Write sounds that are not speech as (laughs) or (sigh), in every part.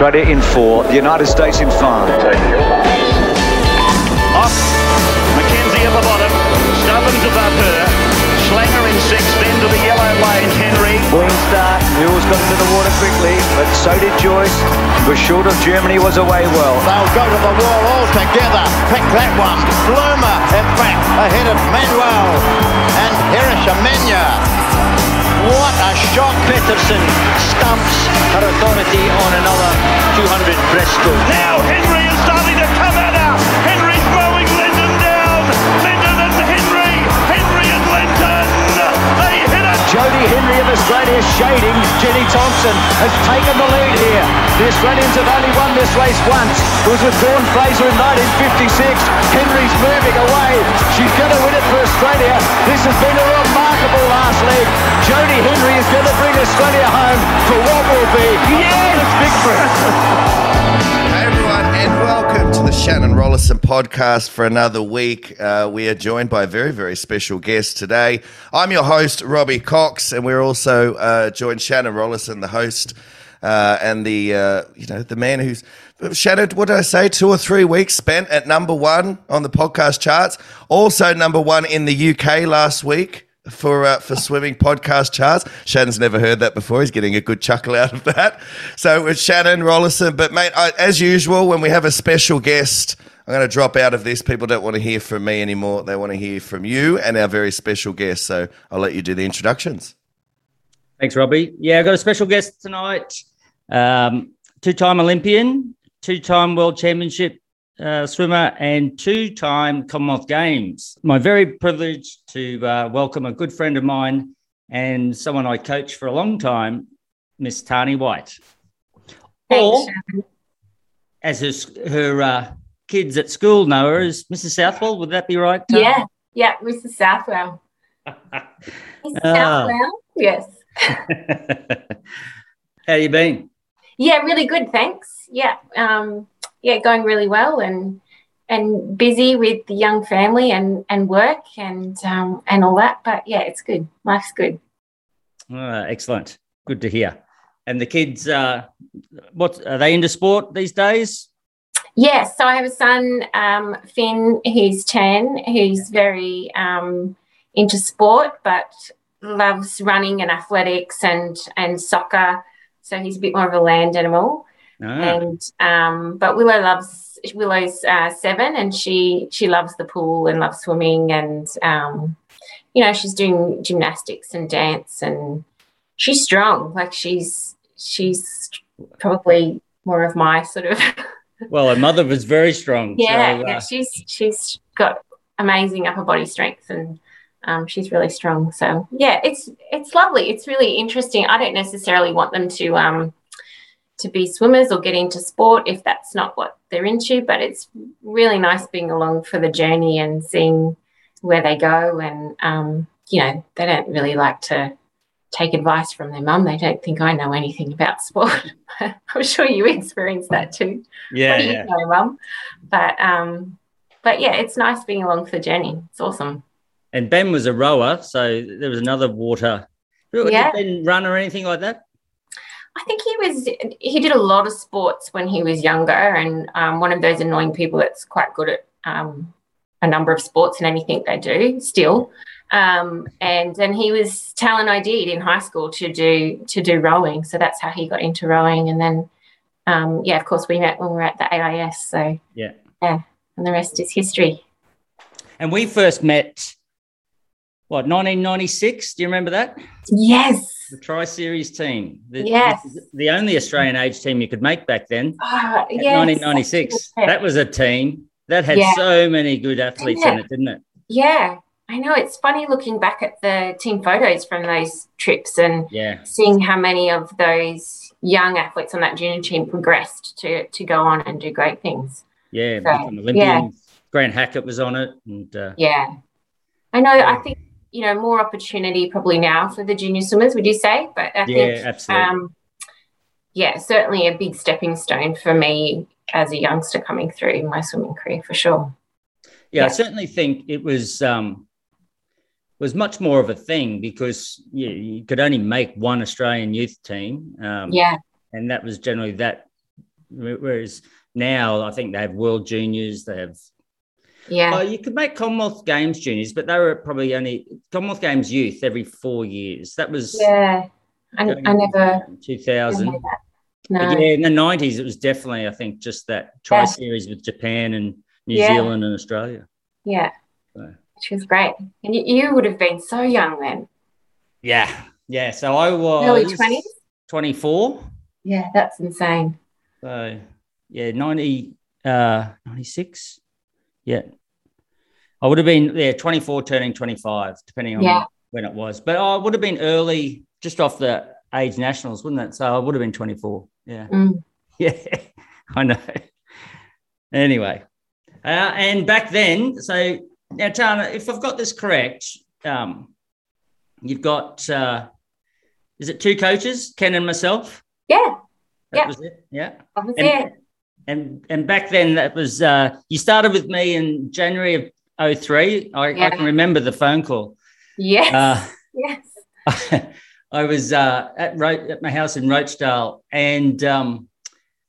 Australia in four, the United States in five. Off. Mackenzie at the bottom. Stubbins above her. Schlanger in six, then to the yellow lane. Henry. Clean start. Mules got into the water quickly, but so did Joyce. Was short of Germany, was away well. They'll go to the wall all together. Pick that one. Bloomer, in fact, ahead of Manuel and Hirishamenya. What a shot. Peterson stamps her authority on another 200 breaststroke. Now Henry is starting to come at Jodie Henry of Australia shading. Jenny Thompson has taken the lead here. The Australians have only won this race once. It was with Dawn Fraser in 1956. Henry's moving away. She's going to win it for Australia. This has been a remarkable last leg. Jodie Henry is going to bring Australia home for what will be yes victory. (laughs) the Shannon Rollason podcast for another week. Uh, we are joined by a very, very special guest today. I'm your host, Robbie Cox, and we're also uh, joined Shannon Rollason, the host, uh, and the uh, you know the man who's Shannon. What did I say? Two or three weeks spent at number one on the podcast charts. Also number one in the UK last week for uh, for swimming podcast charts. Shannon's never heard that before. He's getting a good chuckle out of that. So it's Shannon Rollason. But mate, I, as usual, when we have a special guest, I'm going to drop out of this. People don't want to hear from me anymore. They want to hear from you and our very special guest. So I'll let you do the introductions. Thanks, Robbie. Yeah, I've got a special guest tonight. Um, two-time Olympian, two-time World Championship uh, swimmer, and two-time Commonwealth Games. My very privileged to uh, welcome a good friend of mine and someone I coached for a long time, Miss Tarnee White. Or, as her, her uh, kids at school know her as Mrs. Southwell. Would that be right? Tarnee? Yeah, yeah, Mrs. Southwell. Mrs. (laughs) Ah. Southwell, yes. (laughs) How you been? Yeah, really good, thanks. Yeah, um, yeah, going really well and and busy with the young family and and work and um, and all that. But yeah, it's good. Life's good. Ah, excellent. Good to hear. And the kids, uh, what are they into sport these days? Yes, so I have a son, um, Finn, who's 10, who's very um, into sport, but loves running and athletics and, and soccer. So he's a bit more of a land animal. Ah, And um, but Willow loves Willow's uh, seven, and she she loves the pool and loves swimming, and um, you know she's doing gymnastics and dance, and she's strong. Like she's she's probably more of my sort of (laughs) well, her mother was very strong. yeah, so, uh, yeah, she's she's got amazing upper body strength and um, she's really strong. So yeah, it's it's lovely. It's really interesting. I don't necessarily want them to um, to be swimmers or get into sport if that's not what they're into, but it's really nice being along for the journey and seeing where they go. And um, you know, they don't really like to take advice from their mum. They don't think I know anything about sport. (laughs) I'm sure you experience that too yeah, what do you yeah. know, mum? But um, but yeah, it's nice being along for the journey. It's awesome. And Ben was a rower, so there was another water. Did Yeah. Ben run or anything like that? I think he was he did a lot of sports when he was younger, and um, one of those annoying people that's quite good at um, a number of sports and anything they do still. Um, and then he was talent ID'd in high school to do to do rowing, so that's how he got into rowing. And then, um, yeah, of course, we met when we were at the AIS. So Yeah. yeah, and the rest is history. And we first met, what, 1996? Do you remember that? Yes. The Tri Series team. The, Yes. The only Australian age team you could make back then. At yes, 1996. That was a team that had Yeah. so many good athletes in it, didn't it? Yeah, I know. It's funny looking back at the team photos from those trips and Yeah. seeing how many of those young athletes on that junior team progressed to to go on and do great things. Yeah. So, Olympians. Grant Hackett was on it. And uh, Yeah, I know. I think you know more opportunity probably now for the junior swimmers. Would you say? But I yeah, think absolutely. um, yeah, certainly a big stepping stone for me as a youngster coming through in my swimming career for sure. yeah, I certainly think it was um, was much more of a thing because you, you could only make one Australian youth team. Um, Yeah, and that was generally that Whereas now, I think they have World Juniors, they have Yeah. Well, you could make Commonwealth Games juniors, but they were probably only Commonwealth Games youth every four years. That was yeah. I, I never. 2000. never that. But No. yeah, in the 90s, it was definitely, I think, just that tri Yeah. series with Japan and New Yeah. Zealand and Australia. Yeah. So- Which was great. And you, you would have been so young then. Yeah. Yeah. So I was Early 20s? 24. Yeah, that's insane. So yeah, 90, uh, 96. Yeah. I would have been, yeah, 24 turning 25, depending on Yeah. when it was. But I would have been early, just off the age nationals, wouldn't it? So I would have been 24. Yeah. Mm. (laughs) Yeah, I know. Anyway, uh, and back then, so now, Tarnee, if I've got this correct, um, you've got, uh, is it two coaches, Ken and myself? Yeah, That Yeah. was it. Yeah. I was And- there. And and back then, that was uh, you started with me in January of 03. I, I can remember the phone call. Yes. Uh, (laughs) yes. (laughs) I was uh, at, Ro- at my house in Rochedale, and um,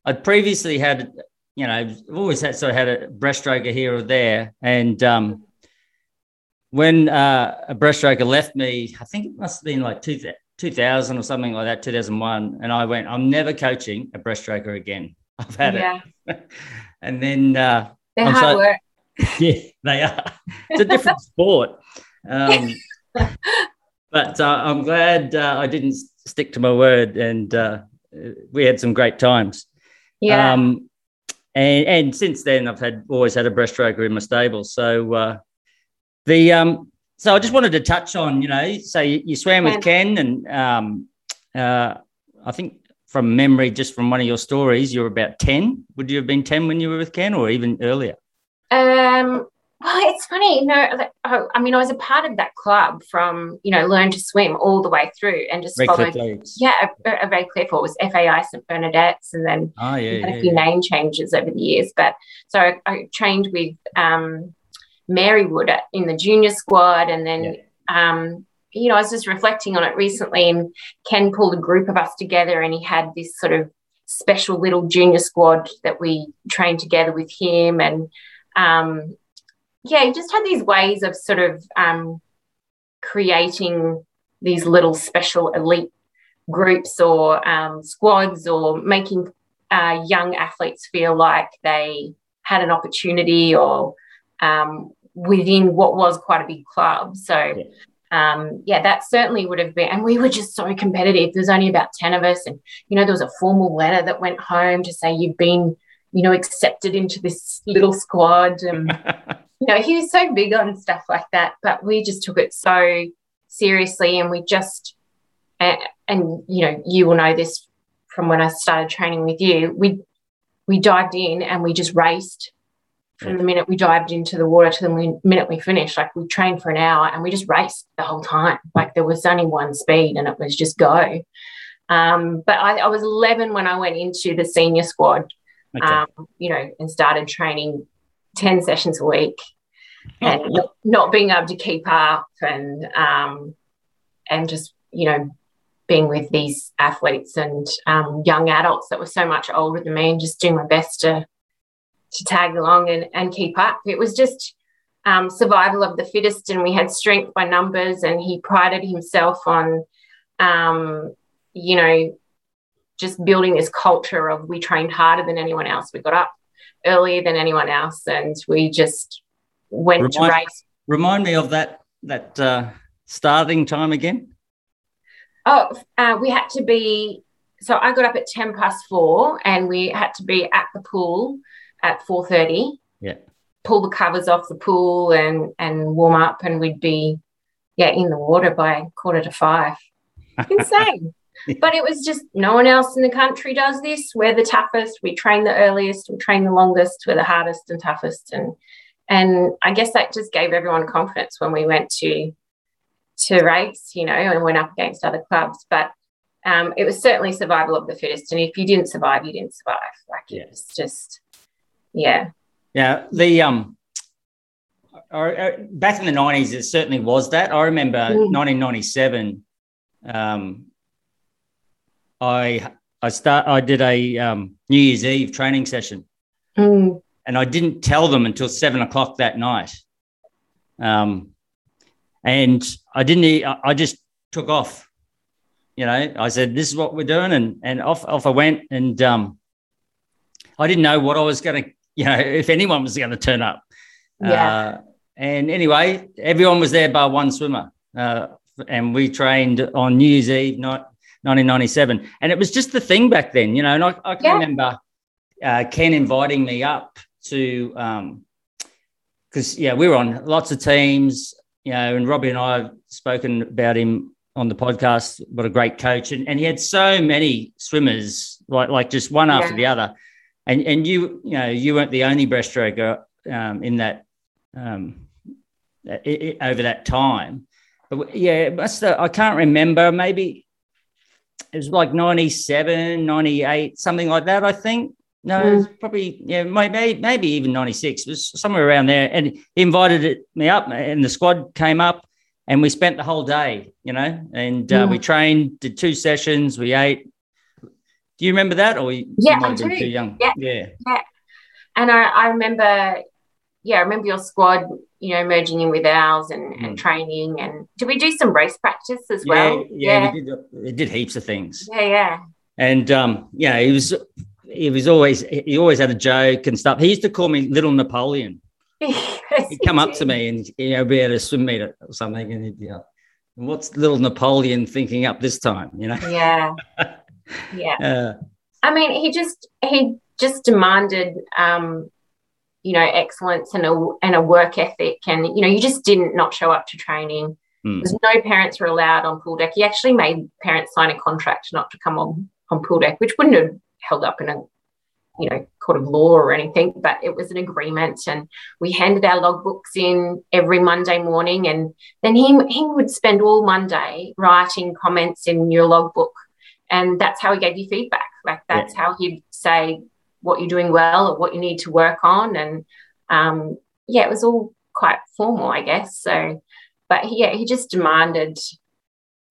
I'd previously had, you know, I've always had sort of had a breaststroker here or there, and um, when uh, a breaststroker left me, I think it must have been like two, 2000 or something like that, 2001, and I went, I'm never coaching a breaststroker again. (laughs) I've had yeah. it, (laughs) and then uh, They're I'm hard so- work. (laughs) yeah, they are. It's a different sport. Um, but uh, I'm glad uh, I didn't stick to my word, and uh, we had some great times. Yeah. Um, and and since then, I've had always had a breaststroker in my stable. So uh, the um, so I just wanted to touch on, you know, so you, you swam with Ken, and um, uh, I think from memory, just from one of your stories, you were about ten. Would you have been ten when you were with Ken, or even earlier? Um, well, it's funny, you know. Like, oh, I mean, I was a part of that club from you know learn to swim all the way through, and just followed. Yeah, a, a very clear for it was FAI St Bernadette's, and then Oh yeah, had yeah, a few yeah. name changes over the years. But so I, I trained with um, Marywood at- in the junior squad, and then um, you know I was just reflecting on it recently, and Ken pulled a group of us together, and he had this sort of special little junior squad that we trained together with him, and um, yeah, he just had these ways of sort of um, creating these little special elite groups or um, squads or making uh, young athletes feel like they had an opportunity or um, within what was quite a big club. So, um, yeah, that certainly would have been. And we were just so competitive. There was only about 10 of us. And, you know, there was a formal letter that went home to say you've been, you know, accepted into this little squad. And, (laughs) you know, he was so big on stuff like that. But we just took it so seriously and we just, and, and you know, you will know this from when I started training with you. We we dived in and we just raced from the minute we dived into the water to the minute we finished. Like we trained for an hour and we just raced the whole time. Like there was only one speed and it was just go. Um, but I, I was 11 when I went into the senior squad, Okay. um, you know, and started training 10 sessions a week and not, not being able to keep up and um, and just you know being with these athletes and um, young adults that were so much older than me and just doing my best to to tag along and, and keep up it was just um, survival of the fittest and we had strength by numbers and he prided himself on um, you know just building this culture of we trained harder than anyone else we got up earlier than anyone else and we just went to Remind- race Remind me of that that uh, starting time again. Oh, uh, we had to be. So I got up at ten past four, and we had to be at the pool at four thirty. Yeah. Pull the covers off the pool and and warm up, and we'd be yeah in the water by quarter to five. (laughs) Insane. But it was just no one else in the country does this. We're the toughest. We train the earliest. We train the longest. We're the hardest and toughest. And and I guess that just gave everyone confidence when we went to to race, you know, and went up against other clubs. But um, it was certainly survival of the fittest. And if you didn't survive, you didn't survive. Like Yeah. it was just, yeah, Yeah, the um, back in the nineties, it certainly was that. I remember Mm. nineteen ninety seven. Um, I I start. I did a um, New Year's Eve training session, Mm. and I didn't tell them until seven o'clock that night. Um, and I didn't. i just took off. You know, I said, "This is what we're doing," and and off off I went. And um, I didn't know what I was going to. You know, if anyone was going to turn up. Yeah. Uh, and anyway, everyone was there by one swimmer, uh, and we trained on New Year's Eve night. 1997, and it was just the thing back then, you know. And I, I can Yeah. remember uh, Ken inviting me up to, because yeah, we were on lots of teams, you know, and Robbie and I have spoken about him on the podcast. What a great coach, and, and he had so many swimmers, like like just one after the other, and and you you know you weren't the only breaststroker um, in that um, i- i- over that time. But yeah, it must have, I can't remember. Maybe it was like 97, 98, something like that, I think. No, Mm. it's probably, yeah, maybe, maybe even 96. It was somewhere around there. And he invited me up, and the squad came up, and we spent the whole day, you know, and uh, Mm. we trained, did two sessions, we ate. Do you remember that? Or you, you Yeah, might I have been do. too young? Yeah. Yeah. And I, I remember, yeah, I remember your squad, you know, merging in with ours and, and Mm. training. And did we do some race practice as Yeah, well? yeah, we did, we did heaps of things. yeah, yeah. and um, yeah, he was he was always he always had a joke and stuff. He used to call me Little Napoleon. (laughs) He'd come up to me and you know be at a swim meet or something, and he'd be like, "What's Little Napoleon thinking up this time?" You know. Yeah, (laughs) yeah. Uh, I mean, he just he just demanded, um, you know, excellence and a and a work ethic, and you know, you just didn't not show up to training. Hmm. There's no parents were allowed on pool deck. He actually made parents sign a contract not to come on on pool deck, which wouldn't have held up in a you know court of law or anything, but it was an agreement, and we handed our logbooks in every Monday morning, and then he he would spend all Monday writing comments in your logbook and that's how he gave you feedback like that's how he'd say what you're doing well or what you need to work on and um, yeah it was all quite formal i guess so but he, yeah he just demanded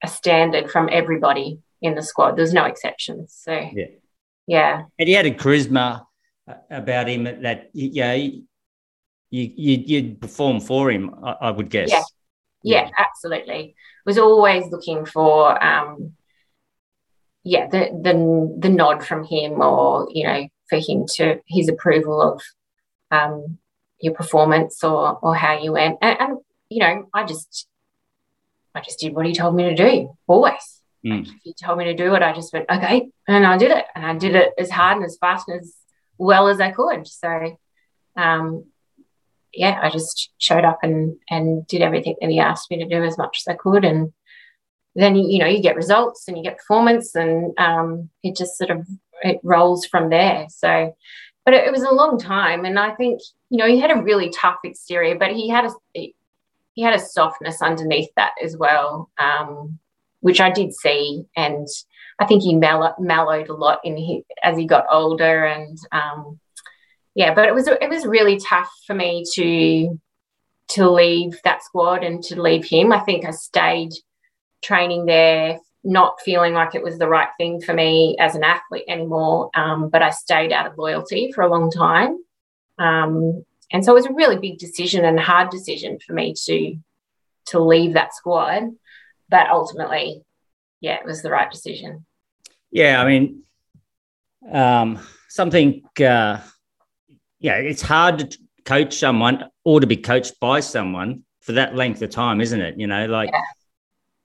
a standard from everybody in the squad there's no exceptions so Yeah. yeah and he had a charisma uh, about him that yeah, you you you'd perform for him. I, I would guess. Yeah. yeah, absolutely was always looking for um yeah the the the nod from him or you know for him to his approval of um your performance or or how you went. And, and you know i just i just did what he told me to do always. Mm. if he told me to do it i just went okay and i did it. And i did it as hard and as fast and as well as i could. So um yeah, I just showed up and and did everything that he asked me to do as much as I could, and then you know you get results and you get performance, and um, it just sort of it rolls from there. So, but it, it was a long time, and I think you know he had a really tough exterior, but he had a he had a softness underneath that as well, um, which I did see, and I think he mellow, mellowed a lot in his, as he got older, and um, yeah, but it was it was really tough for me to to leave that squad and to leave him. I think I stayed training there, not feeling like it was the right thing for me as an athlete anymore. Um, but I stayed out of loyalty for a long time, um, and so it was a really big decision and hard decision for me to to leave that squad. But ultimately, yeah, it was the right decision. Yeah, I mean, um, something. Uh, yeah, it's hard to coach someone or to be coached by someone for that length of time, isn't it? You know, like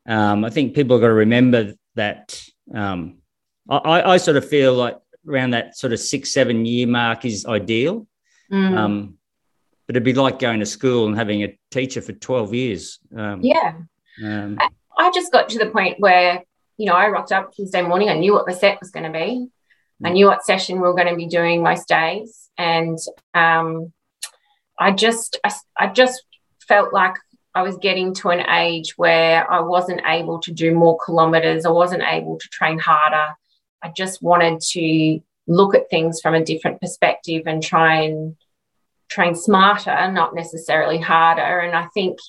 um, I think people have got to remember that. Um, I, I sort of feel like around that sort of six, seven year mark is ideal. Mm. Um, but it'd be like going to school and having a teacher for 12 years. Um, yeah. um, I just got to the point where, you know, I rocked up Tuesday morning. I knew what the set was going to be. I knew what session we were going to be doing most days, and um, I just, I, I just felt like I was getting to an age where I wasn't able to do more kilometers. I wasn't able to train harder. I just wanted to look at things from a different perspective and try and train smarter, not necessarily harder. And I think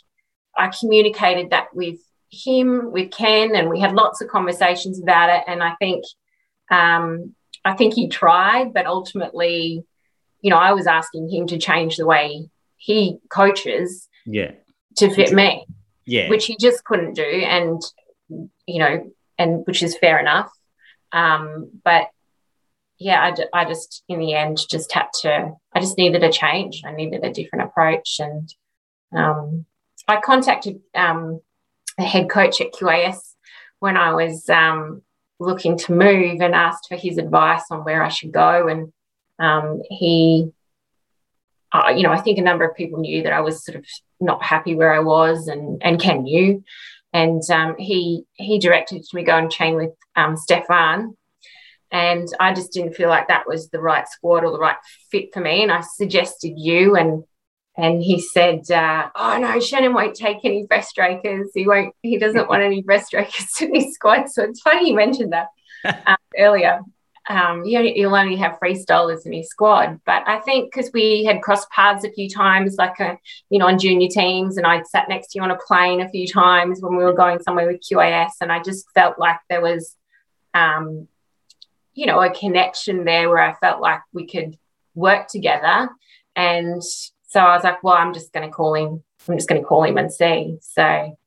I communicated that with him, with Ken, and we had lots of conversations about it. And I think Um, I think he tried, but ultimately, you know, I was asking him to change the way he coaches Yeah. To fit me, Yeah. which he just couldn't do. And, you know, and which is fair enough. Um, but yeah, I, just, in the end, just had to, I just needed a change. I needed a different approach. And um, I contacted um, the head coach at QAS when I was um, looking to move and asked for his advice on where I should go. And um, he, uh, you know, I think a number of people knew that I was sort of not happy where I was, and and Ken knew, and um, he he directed me to go and train with um, Stefan, and I just didn't feel like that was the right squad or the right fit for me, and I suggested you, and and he said, uh, "Oh no, Shannon won't take any breaststrokers. He won't. He doesn't want (laughs) any breaststrokers in his squad." So it's funny you mentioned that (laughs) um, earlier. Um, only, he'll only have freestylers in his squad, but I think because we had crossed paths a few times, like a, you know, on junior teams, and I'd sat next to you on a plane a few times when we were going somewhere with QAS, and I just felt like there was, um, you know, a connection there where I felt like we could work together, and so I was like, well, I'm just going to call him. I'm just going to call him and see. So,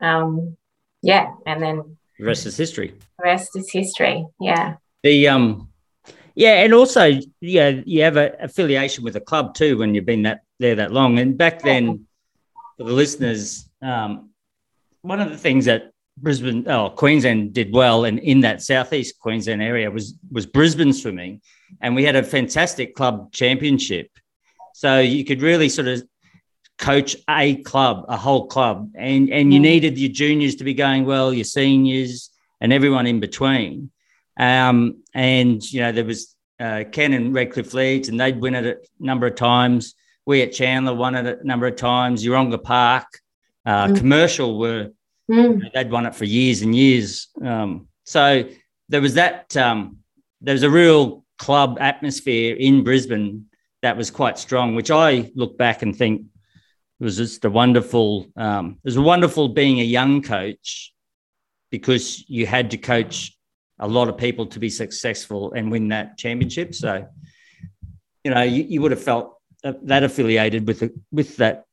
um, yeah, and then The rest is history. the rest is history. Yeah. The um, yeah, and also yeah, you have an affiliation with a club too when you've been that there that long. And back then, for the listeners, um, one of the things that Brisbane, oh Queensland did well, and in that southeast Queensland area was was Brisbane swimming, and we had a fantastic club championship. So you could really sort of coach a club, a whole club, and and you Mm. needed your juniors to be going well, your seniors, and everyone in between. Um, and you know there was uh, Ken and Redcliffe Leagues, and they'd win it a number of times. We at Chandler won it a number of times. Yeronga Park, uh, Mm. Commercial were Mm. they'd won it for years and years. Um, so there was that. Um, there was a real club atmosphere in Brisbane that was quite strong, which I look back and think was just a wonderful. Um, it was wonderful being a young coach because you had to coach a lot of people to be successful and win that championship. So, you know, you, you would have felt that, affiliated with the, with that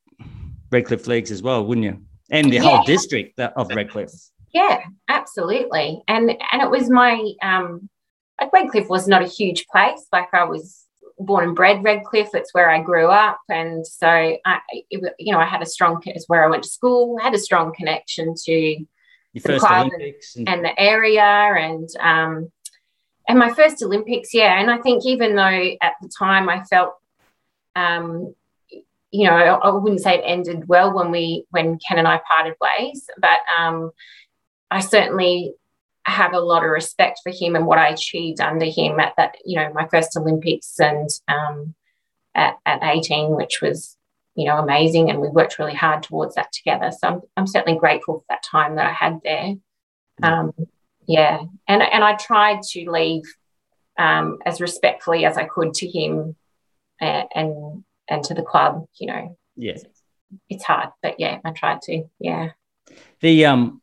Redcliffe Leagues as well, wouldn't you? And the Yeah. whole district of Redcliffe. Yeah, absolutely. And and it was my um like Redcliffe was not a huge place. Like I was born and bred Redcliffe. It's where I grew up, and so I, it, you know, I had a strong. It's where I went to school. I had a strong connection to The first club and- Olympics. And, and the area, and um, and my first Olympics. Yeah, and I think even though at the time I felt, um, you know, I, I wouldn't say it ended well when we when Ken and I parted ways, but um, I certainly have a lot of respect for him and what I achieved under him at that, you know, my first Olympics and um, at, at 18, which was, you know, amazing. And we worked really hard towards that together. So I'm, I'm certainly grateful for that time that I had there. Um, yeah. And, and I tried to leave um, as respectfully as I could to him and, and, and to the club, you know, yeah. it's hard, but yeah, I tried to. Yeah. The um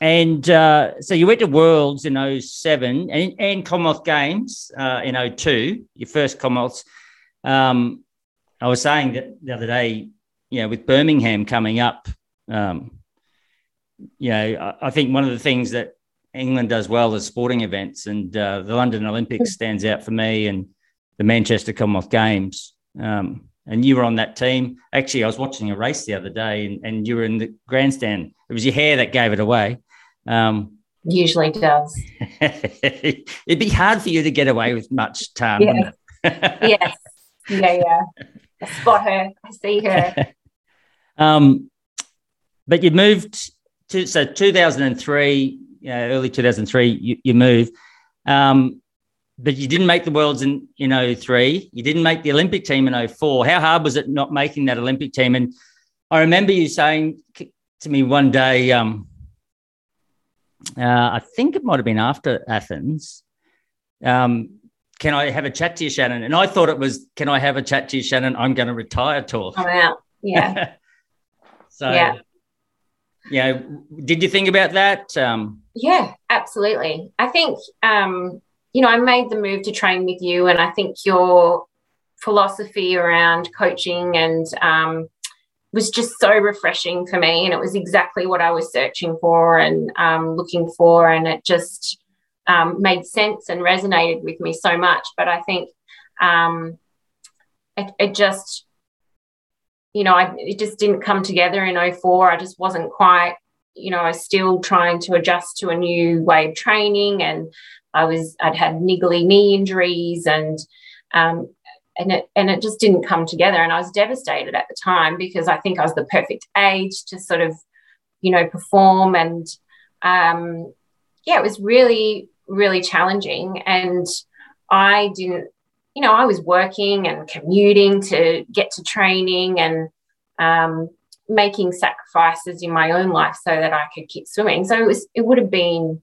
and uh, so you went to Worlds in 07 and, and Commonwealth Games uh, in 02, your first Commonwealths. Um, I was saying that the other day, you know, with Birmingham coming up, um, you know, I, I think one of the things that England does well is sporting events, and uh, the London Olympics stands out for me, and the Manchester Commonwealth Games. Um, and you were on that team. Actually, I was watching a race the other day, and, and you were in the grandstand. It was your hair that gave it away. Um, Usually does. (laughs) it'd be hard for you to get away with much time, Yeah. (laughs) yes. Yeah, yeah. I spot her. I see her. (laughs) Um, but you moved to so 2003, you know, early 2003, you, you. Um, but you didn't make the worlds in in 03. You didn't make the Olympic team in 04. How hard was it not making that Olympic team? And I remember you saying to me one day, um, uh, I think it might have been after Athens. Um, can I have a chat to you, Shannon? And I thought it was, can I have a chat to you, Shannon? I'm going to retire talk. I'm out. Yeah. (laughs) so Yeah. you know, did you think about that? Um, yeah, absolutely. I think, um, you know, I made the move to train with you, and I think your philosophy around coaching and um, was just so refreshing for me. And it was exactly what I was searching for and um, looking for. And it just um, made sense and resonated with me so much. But I think um, it, it, just, you know, I, it just didn't come together in 04. I just wasn't quite, you know, I was still trying to adjust to a new way of training. And I was, I'd had niggly knee injuries and, um, and it and it just didn't come together and i was devastated at the time because i think i was the perfect age to sort of you know perform and um, yeah it was really really challenging. And i didn't you know i was working and commuting to get to training and um, making sacrifices in my own life so that i could keep swimming. So it was it would have been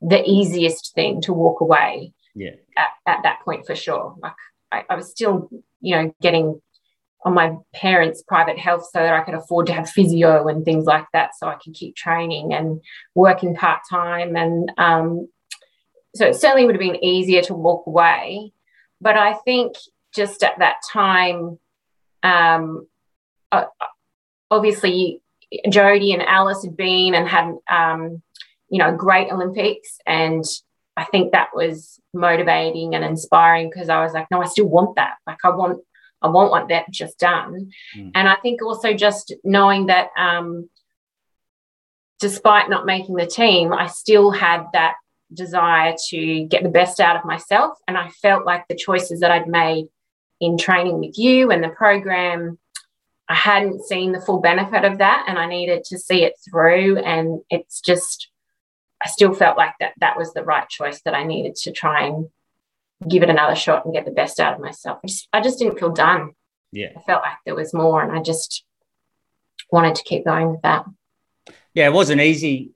the easiest thing to walk away yeah. at, at that point for sure. Like I, I was still, you know, getting on my parents' private health so that I could afford to have physio and things like that, so I could keep training and working part time. And um, so it certainly would have been easier to walk away. But I think just at that time, um, uh, obviously Jodie and Alice had been and had, um, you know, great Olympics, and I think that was motivating and inspiring because I was like, no, I still want that. Like I want, I want what that just done. Mm. And I think also just knowing that um, despite not making the team, I still had that desire to get the best out of myself. And I felt like the choices that I'd made in training with you and the program, I hadn't seen the full benefit of that and I needed to see it through. And it's just I still felt like that that was the right choice that I needed to try and give it another shot and get the best out of myself. I just, I just didn't feel done. Yeah. I felt like there was more and I just wanted to keep going with that. Yeah, it wasn't easy.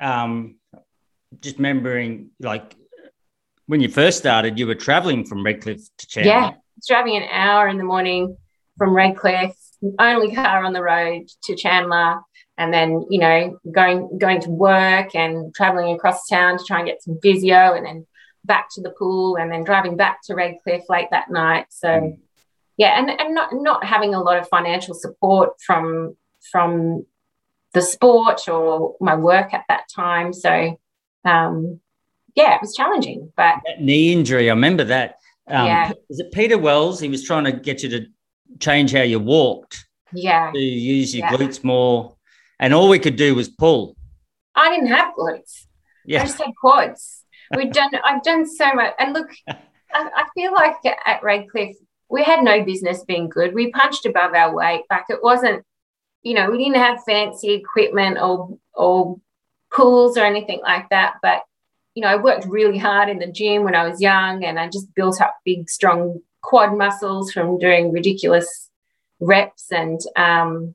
Um, just remembering like when you first started, you were traveling from Redcliffe to Chandler. Yeah, driving an hour in the morning from Redcliffe, only car on the road to Chandler and then you know going going to work and traveling across town to try and get some physio and then back to the pool and then driving back to Redcliffe late that night so mm. yeah and, and not not having a lot of financial support from from the sport or my work at that time so um yeah it was challenging but that knee injury i remember that um yeah. is it peter wells he was trying to get you to change how you walked yeah to use your yeah. glutes more and all we could do was pull. I didn't have glutes. Yeah. I just had quads. We've done. I've done so much. And look, I, I feel like at Redcliffe we had no business being good. We punched above our weight. Like it wasn't, you know, we didn't have fancy equipment or or pools or anything like that. But you know, I worked really hard in the gym when I was young, and I just built up big, strong quad muscles from doing ridiculous reps and um,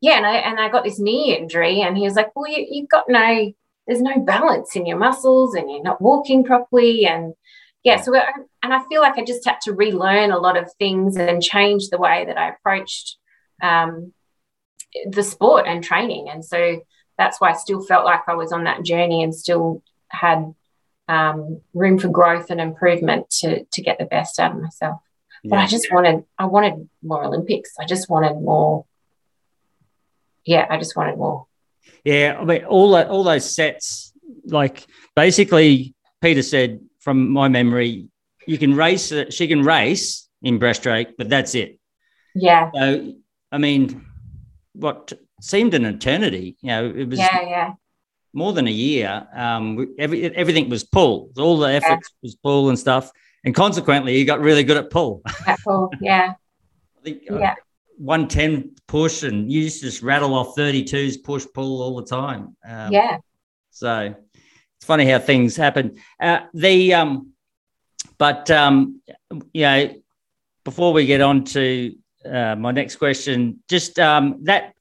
yeah, and I and I got this knee injury, and he was like, "Well, you, you've got no, there's no balance in your muscles, and you're not walking properly." And yeah, so and I feel like I just had to relearn a lot of things and change the way that I approached um, the sport and training, and so that's why I still felt like I was on that journey and still had um, room for growth and improvement to to get the best out of myself. Yeah. But I just wanted, I wanted more Olympics. I just wanted more yeah, I just wanted more. Yeah, I mean, all that, all those sets, like basically, Peter said from my memory, you can race. She can race in breaststroke, but that's it. Yeah. So, I mean, what seemed an eternity. You know, it was. Yeah, yeah. More than a year. Um, every, everything was pull. All the efforts yeah. was pull and stuff, and consequently, he got really good at pull. (laughs) At pull, yeah. I think, yeah. 110 push and you just rattle off 32s push pull all the time um, yeah so it's funny how things happen uh, the um but um you know before we get on to uh, my next question just um that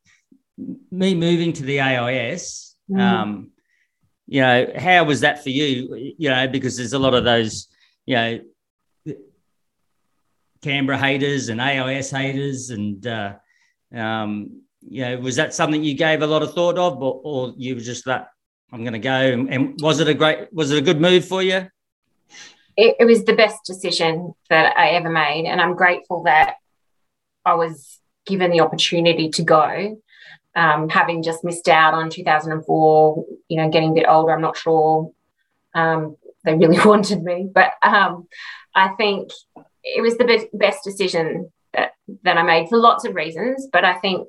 me moving to the ais mm. um you know how was that for you you know because there's a lot of those you know Canberra haters and AIS haters, and uh, um, you know, was that something you gave a lot of thought of, or, or you were just that I'm going to go? And, and, was it a great, was it a good move for you? It, it was the best decision that I ever made, and I'm grateful that I was given the opportunity to go. Um, having just missed out on 2004, you know, getting a bit older, I'm not sure um, they really (laughs) wanted me, but um, I think it was the best, best decision that, that I made for lots of reasons. But I think,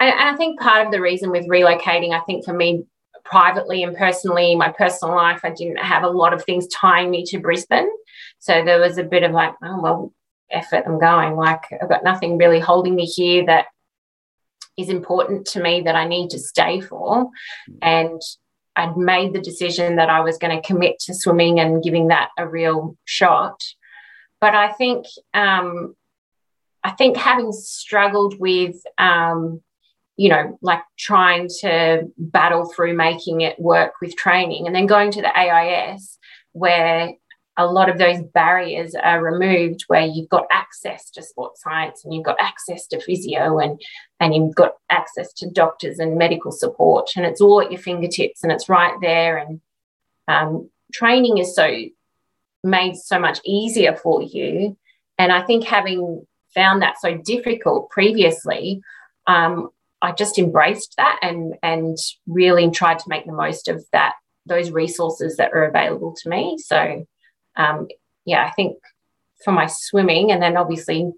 and I think part of the reason with relocating, I think for me privately and personally, my personal life, I didn't have a lot of things tying me to Brisbane. So there was a bit of like, oh, well, effort, I'm going. Like, I've got nothing really holding me here that is important to me that I need to stay for. And I'd made the decision that I was going to commit to swimming and giving that a real shot. But I think um, I think having struggled with, um, you know, like trying to battle through making it work with training and then going to the AIS where a lot of those barriers are removed where you've got access to sports science and you've got access to physio and and you've got access to doctors and medical support. And it's all at your fingertips and it's right there. And um, training is so made so much easier for you. And i think having found that so difficult previously, um, I just embraced that and and really tried to make the most of that those resources that are available to me. So, um, yeah, I think for my swimming, and then obviously,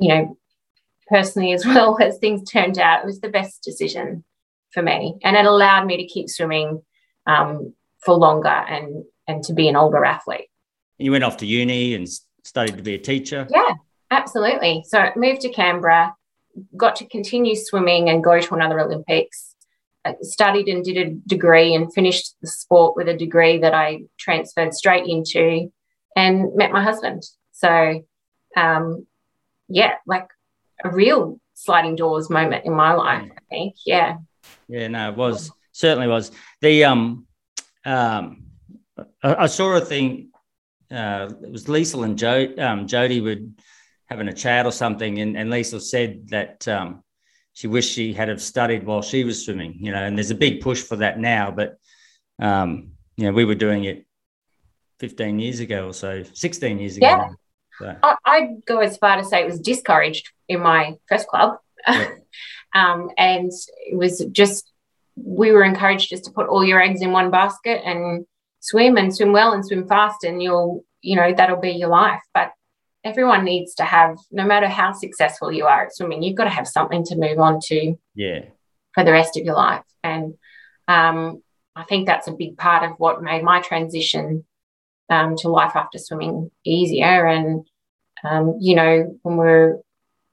you know, personally as (laughs) well as things turned out, it was the best decision for me, and it allowed me to keep swimming um, for longer and and to be an older athlete. You went off to uni and studied to be a teacher. Yeah, Absolutely. So moved to Canberra, got to continue swimming and go to another Olympics. Studied and did a degree and finished the sport with a degree that I transferred straight into and met my husband. So, um, yeah, like a real sliding doors moment in my life, I think. Yeah. Yeah, no, it was certainly was. The um um I, I saw a thing uh it was Lisa and jo- um, Jody would having a chat or something, and, and Lisa said that um, she wished she had have studied while she was swimming. You know, and there's a big push for that now, but um, you know, we were doing it 15 years ago or so, 16 years ago. Yeah. So. I'd go as far to say it was discouraged in my first club. Yeah. (laughs) um, and it was just, we were encouraged just to put all your eggs in one basket and swim and swim well and swim fast, and you'll, you know, that'll be your life. But everyone needs to have, no matter how successful you are at swimming, you've got to have something to move on to. Yeah. For the rest of your life, and um, I think that's a big part of what made my transition um, to life after swimming easier. And um, you know, when we are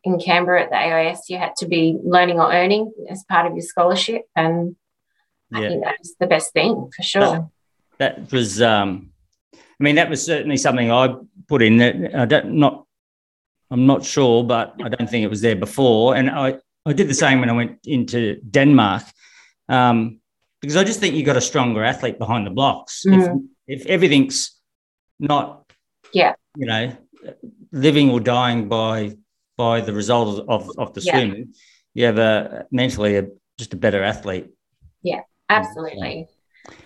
in Canberra at the AIS, you had to be learning or earning as part of your scholarship, and I think that was the best thing for sure. That, that was um, I mean, that was certainly something I put in. That I don't not. I'm not sure, but I don't think it was there before. And I, I did the same when I went into Denmark, um, because I just think you got a stronger athlete behind the blocks. Mm. If, if everything's not, yeah, you know, living or dying by by the result of, of the yeah. swim, you have a mentally a, just a better athlete. Yeah, absolutely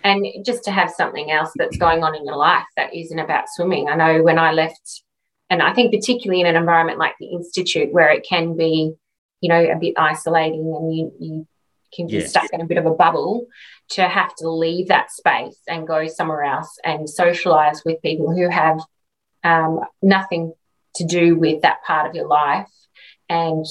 and just to have something else that's going on in your life that isn't about swimming. I know when I left, and I think particularly in an environment like the institute where it can be, you know, a bit isolating and you you can be stuck in a bit of a bubble, to have to leave that space and go somewhere else and socialize with people who have um, nothing to do with that part of your life and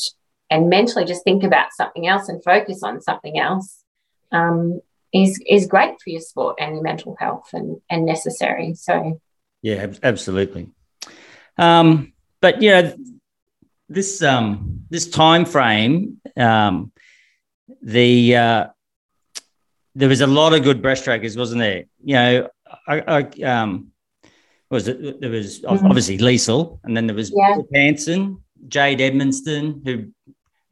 and mentally just think about something else and focus on something else um, is is great for your sport and your mental health and and necessary. So yeah, absolutely. Um, but you know, this um, this time frame, um, the uh, there was a lot of good breaststrokers, wasn't there? You know, I, I um, was it? There was mm-hmm. obviously Leisel, and then there was yeah. Hanson, Jade Edmistone, who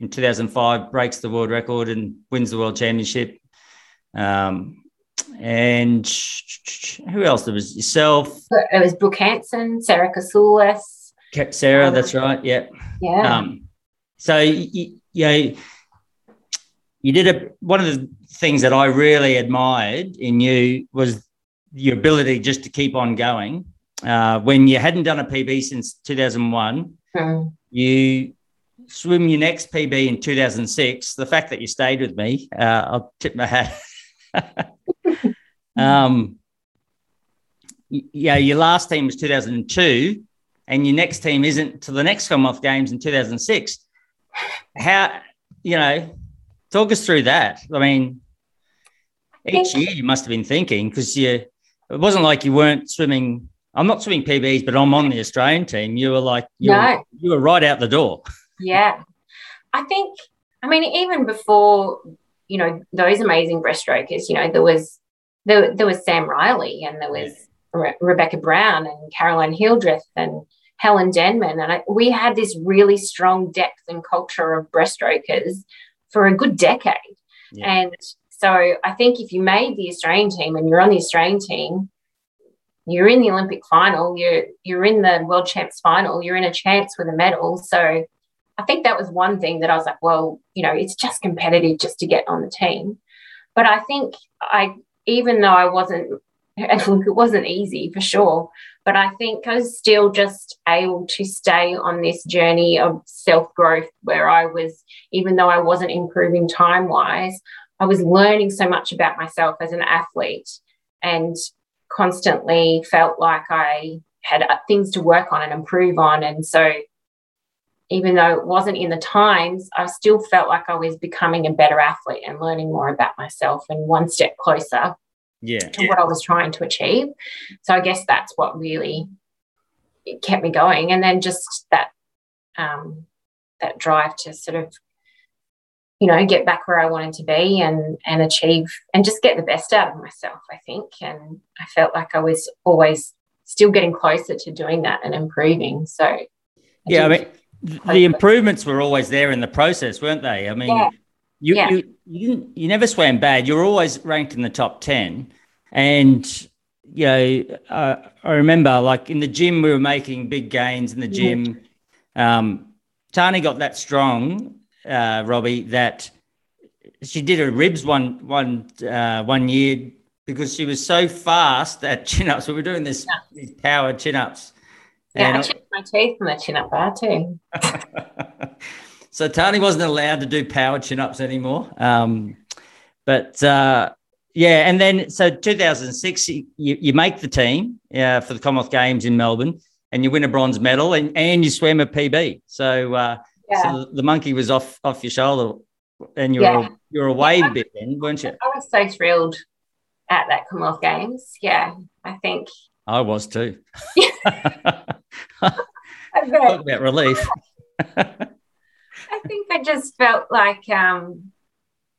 in 2005 breaks the world record and wins the world championship. Um, and who else? There was yourself. It was Brooke Hanson, Sarah Katsoulis. Sarah, um, that's right. Yeah. Yeah. Um, so you, you know, you did a one of the things that I really admired in you was your ability just to keep on going. Uh, when you hadn't done a PB since 2001, Mm. you swim your next PB in 2006. The fact that you stayed with me, uh, I'll tip my hat. (laughs) (laughs) um, yeah, your last team was 2002, and your next team isn't to the next Commonwealth Games in 2006. How, you know, talk us through that. I mean, each year you must have been thinking because you, it wasn't like you weren't swimming. I'm not swimming PBs, but I'm on the Australian team. You were like, you, were, you were right out the door. Yeah. I think, I mean, even before, you know, those amazing breaststrokers, you know, there was there, there was Sam Riley and there was Re- Rebecca Brown and Caroline Hildreth and Helen Denman. And I, we had this really strong depth and culture of breaststrokers for a good decade. Yeah. And so I think if you made the Australian team and you're on the Australian team, you're in the Olympic final, you're you're in the world champs final, you're in a chance with a medal. So I think that was one thing that I was like, well, you know, it's just competitive just to get on the team. But I think I, even though I wasn't, look, (laughs) it wasn't easy for sure, but I think I was still just able to stay on this journey of self growth where I was, even though I wasn't improving time wise, I was learning so much about myself as an athlete and constantly felt like I had things to work on and improve on. And so, even though it wasn't in the times, I still felt like I was becoming a better athlete and learning more about myself and one step closer Yeah. to what I was trying to achieve. So I guess that's what really it kept me going. And then just that um, that drive to sort of, you know, get back where I wanted to be and and achieve and just get the best out of myself, I think. And I felt like I was always still getting closer to doing that and improving. So I Yeah, I mean, the improvements were always there in the process, weren't they? I mean, Yeah. you, Yeah. you you didn't you never swam bad. You were always ranked in the top ten, and you know uh, I remember like in the gym we were making big gains in the gym. Um, Tarnee got that strong, uh, Robbie, that she did her ribs one one uh, one year because she was so fast at (laughs) chin ups. We were doing this these power chin ups. Yeah, I chipped my teeth from the chin up bar too. (laughs) so Tarnee wasn't allowed to do power chin ups anymore. Um, but uh, yeah, and then so 2006, you, you make the team uh, for the Commonwealth Games in Melbourne, and you win a bronze medal, and, and you swim a PB. So, uh, Yeah. so the monkey was off off your shoulder, and you're Yeah. you're away Yeah. a bit then, weren't you? I was so thrilled at that Commonwealth Games. Yeah, I think. I was too. (laughs) (laughs) I Talk about relief. I think I just felt like, um,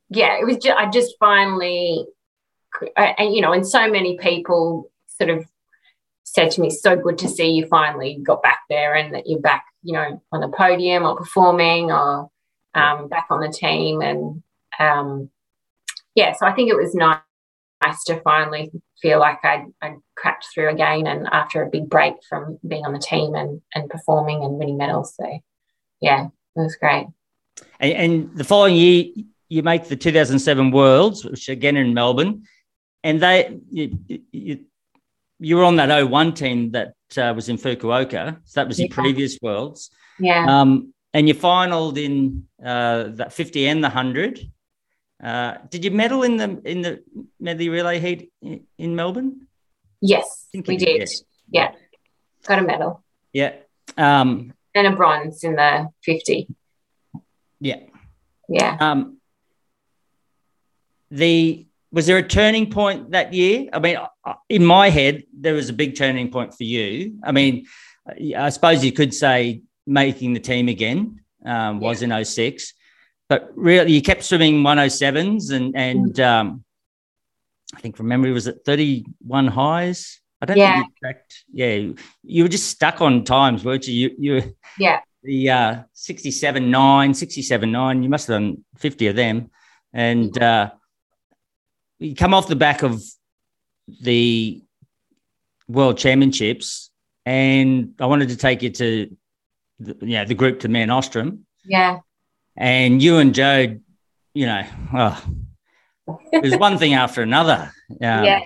yeah, it was. Just, I just finally, I- and you know, and so many people sort of said to me, "So good to see you finally got back there, and that you're back, you know, on the podium or performing or um, back on the team." And um, yeah, so I think it was nice, nice to finally feel like I'd, I'd cracked through again, and after a big break from being on the team and and performing and winning medals. So yeah, it was great. And, and the following year, you make the 2007 Worlds, which again in Melbourne, and they you, you, you were on that 01 team that uh, was in Fukuoka. So that was your Yeah. previous Worlds. Yeah. Um, and you finaled in uh, that 50 and the 100. Uh, did you medal in the in the medley relay heat in, in Melbourne? Yes, we did, did. Yeah. Got a medal Yeah. Um, and a bronze in the 50. yeah. Yeah. Um, the was there a turning point that year? I mean, uh, in my head, there was a big turning point for you. I mean, I suppose you could say making the team again um, was in 06, but really you kept swimming 107s and and um, I think from memory was it 31 highs. I don't Yeah. think you tracked. Yeah, you were just stuck on times, weren't you? You you Yeah. the uh, 67 9, 67 9. You must have done 50 of them. And uh, you come off the back of the World Championships, and I wanted to take you to, the, you know, the group to Mare Nostrum. Yeah. And you and Joe you know, oh, it was one thing after another. Um, yeah.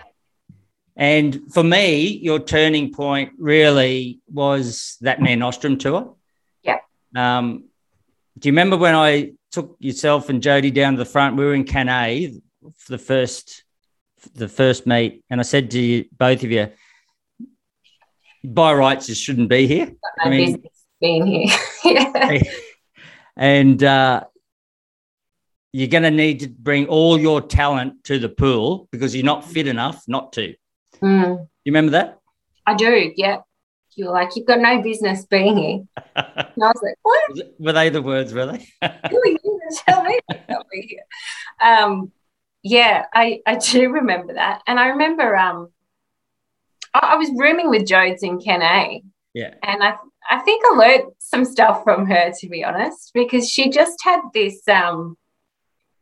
And for me, your turning point really was that Mare Nostrum tour. Yeah. Um, do you remember when I took yourself and Jodie down to the front? We were in Cannes for the first the first meet, and I said to you, both of you, by rights, you shouldn't be here. I mean- being here. (laughs) yeah. (laughs) and uh, you're going to need to bring all your talent to the pool because you're not fit enough not to. Mm, You remember that? I do. Yeah. You're like, you've got no business being here. And I was like, what? (laughs) were they the words? Were they? (laughs) Who are you to tell me I can't be here? Um, yeah, I, I do remember that. And I remember um, I, I was rooming with Jodes in Cannes. yeah. And I, I think I learned some stuff from her, to be honest, because she just had this, um,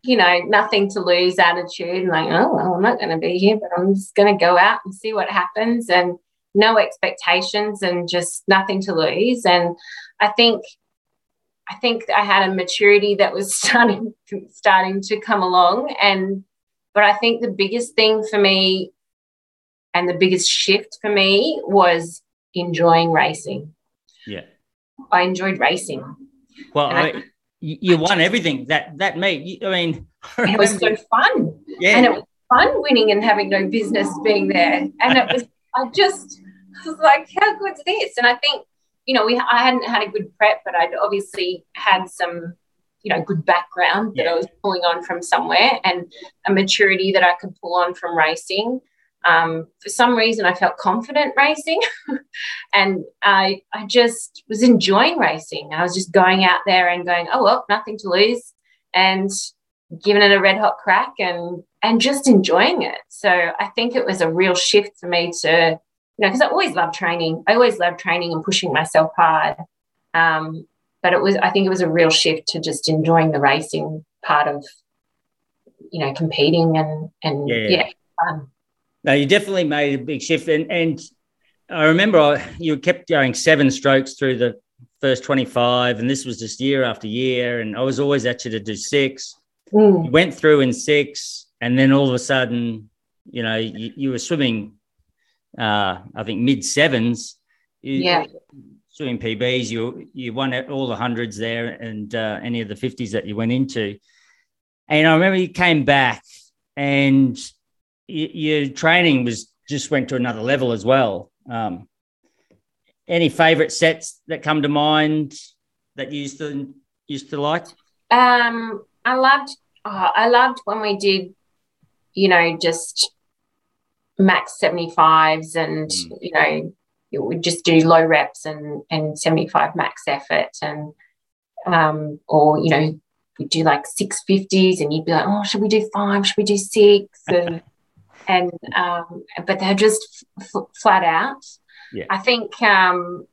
you know, nothing to lose attitude. And like, oh, well, I'm not going to be here, but I'm just going to go out and see what happens. And no expectations and just nothing to lose. And I think, I think I had a maturity that was (laughs) starting starting to come along. And, but I think the biggest thing for me and the biggest shift for me was enjoying racing. Yeah. I enjoyed racing. Well, I- I, you you won everything that that meet. I mean, (laughs) I It was so fun. yeah. And it was fun winning and having no business being there. And it was, I just was like, how good's this? And I think, you know, we I hadn't had a good prep, but I'd obviously had some, you know, good background that Yeah. I was pulling on from somewhere and a maturity that I could pull on from racing. Um, for some reason, I felt confident racing, (laughs) and I I just was enjoying racing. I was just going out there and going, oh well, nothing to lose, and giving it a red hot crack and and just enjoying it. So I think it was a real shift for me to, you know, because I always loved training. I always loved training and pushing myself hard. Um, but it was I think it was a real shift to just enjoying the racing part of, you know, competing and and Yeah. yeah, fun. No, you definitely made a big shift, and and I remember I, you kept going seven strokes through the first twenty five, and this was just year after year, and I was always at you to do six. Mm, You went through in six, and then all of a sudden, you know, you, you were swimming. Uh, I think mid sevens. Yeah. Swimming PBs, you you won all the hundreds there, and uh, any of the fifties that you went into. And I remember you came back, and your training was just went to another level as well. Um, any favorite sets that come to mind that you used to used to like? Um, I loved, oh, I loved when we did, you know, just max 75s and, Mm. you know, you would just do low reps and, and 75 max effort and, um, or, you know, we do like 650s and you'd be like, oh, should we do five? Should we do six? (laughs) And, and, um, but they're just f- flat out. Yeah. I think, um,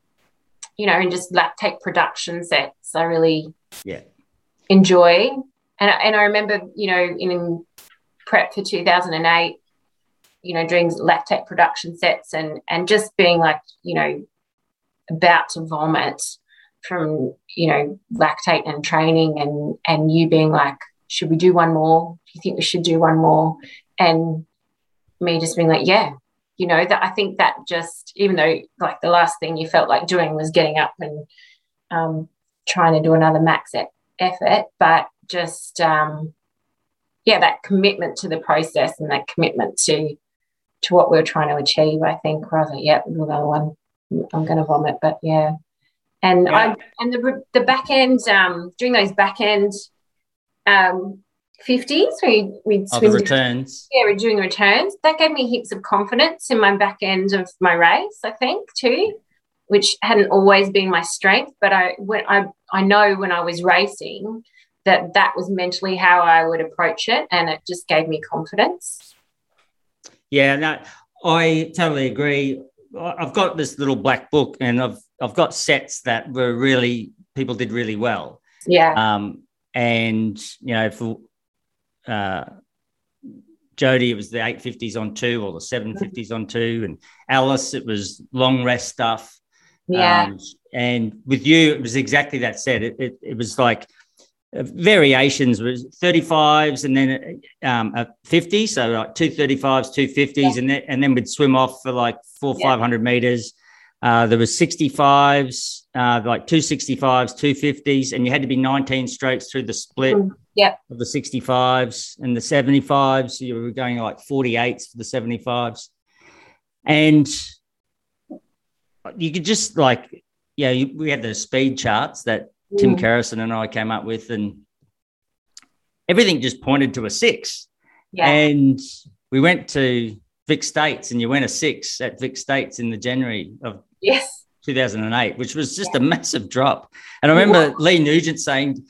you know, and just lactate production sets, I really, Yeah. enjoy. And, I- and I remember, you know, in prep for 2008, you know, doing lactate production sets and, and just being like, you know, about to vomit from, you know, lactate and training and, and you being like, should we do one more? Do you think we should do one more? And me just being like, yeah, you know, that I think that just, even though like the last thing you felt like doing was getting up and um, trying to do another max e- effort, but just, um, yeah, that commitment to the process and that commitment to to what we are trying to achieve. I think where I was like, yeah, another one. I'm going to vomit, but yeah. And Yeah. I and the the back end um, during those back end um, 50s, we we'd Oh, the returns. yeah, we're doing returns. That gave me heaps of confidence in my back end of my race, I think, too, which hadn't always been my strength. But I when I I know when I was racing that that was mentally how I would approach it, and it just gave me confidence. Yeah, no, I totally agree. I've got this little black book, and I've I've got sets that were really people did really well. Yeah, Um, and you know, for uh, Jodie, it was the 850s on two or the 750s on two, and Alice, it was long rest stuff. yeah, Um, and with you, it was exactly that set. It, it, it was like uh, variations was 35s and then um, a 50, so like two 35s, two 50s, yeah. and then and then we'd swim off for like four, yeah. 500 meters. Uh, there was 65s, uh, like two 65s, two 50s, and you had to be 19 strokes through the split mm, yep. of the 65s and the 75s. You were going like 48s for the 75s. And you could just like, yeah, we had the speed charts that Tim mm. Kerrison and I came up with, and everything just pointed to a six. Yeah. And we went to Vic States, and you went a six at Vic States in the January of yes 2008, which was just yeah. a massive drop. And I remember yeah. Leigh Nugent saying,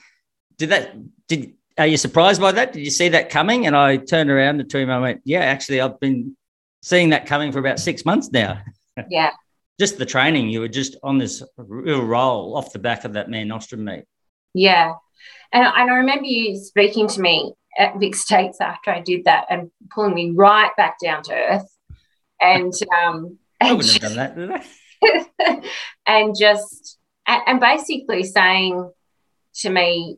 "Did that? Did are you surprised by that? Did you see that coming?" And I turned around to him. I went, "Yeah, actually, I've been seeing that coming for about six months now." (laughs) Yeah just the training, you were just on this real roll off the back of that Mare Nostrum meet. Yeah. And, and I remember you speaking to me at Vic States after I did that and pulling me right back down to earth. And (laughs) um I wouldn't just, have done that, (laughs) and just and basically saying to me,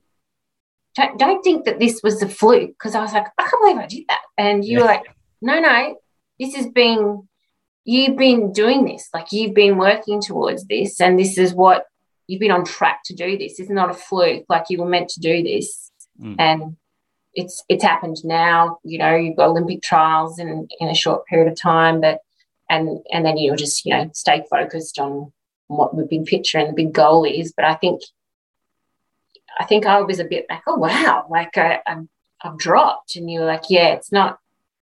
don't, don't think that this was a fluke because I was like, I can't believe I did that. And you yeah. were like, no, no, this has been you've been doing this, like you've been working towards this, and this is what you've been on track to do. This it's not a fluke, like you were meant to do this, mm. and it's it's happened now. You know, you've got Olympic trials in in a short period of time, but and and then you'll just you know stay focused on what the big picture and the big goal is. But I think I think I was a bit like, oh wow, like I, I'm I've dropped, and you were like, yeah, it's not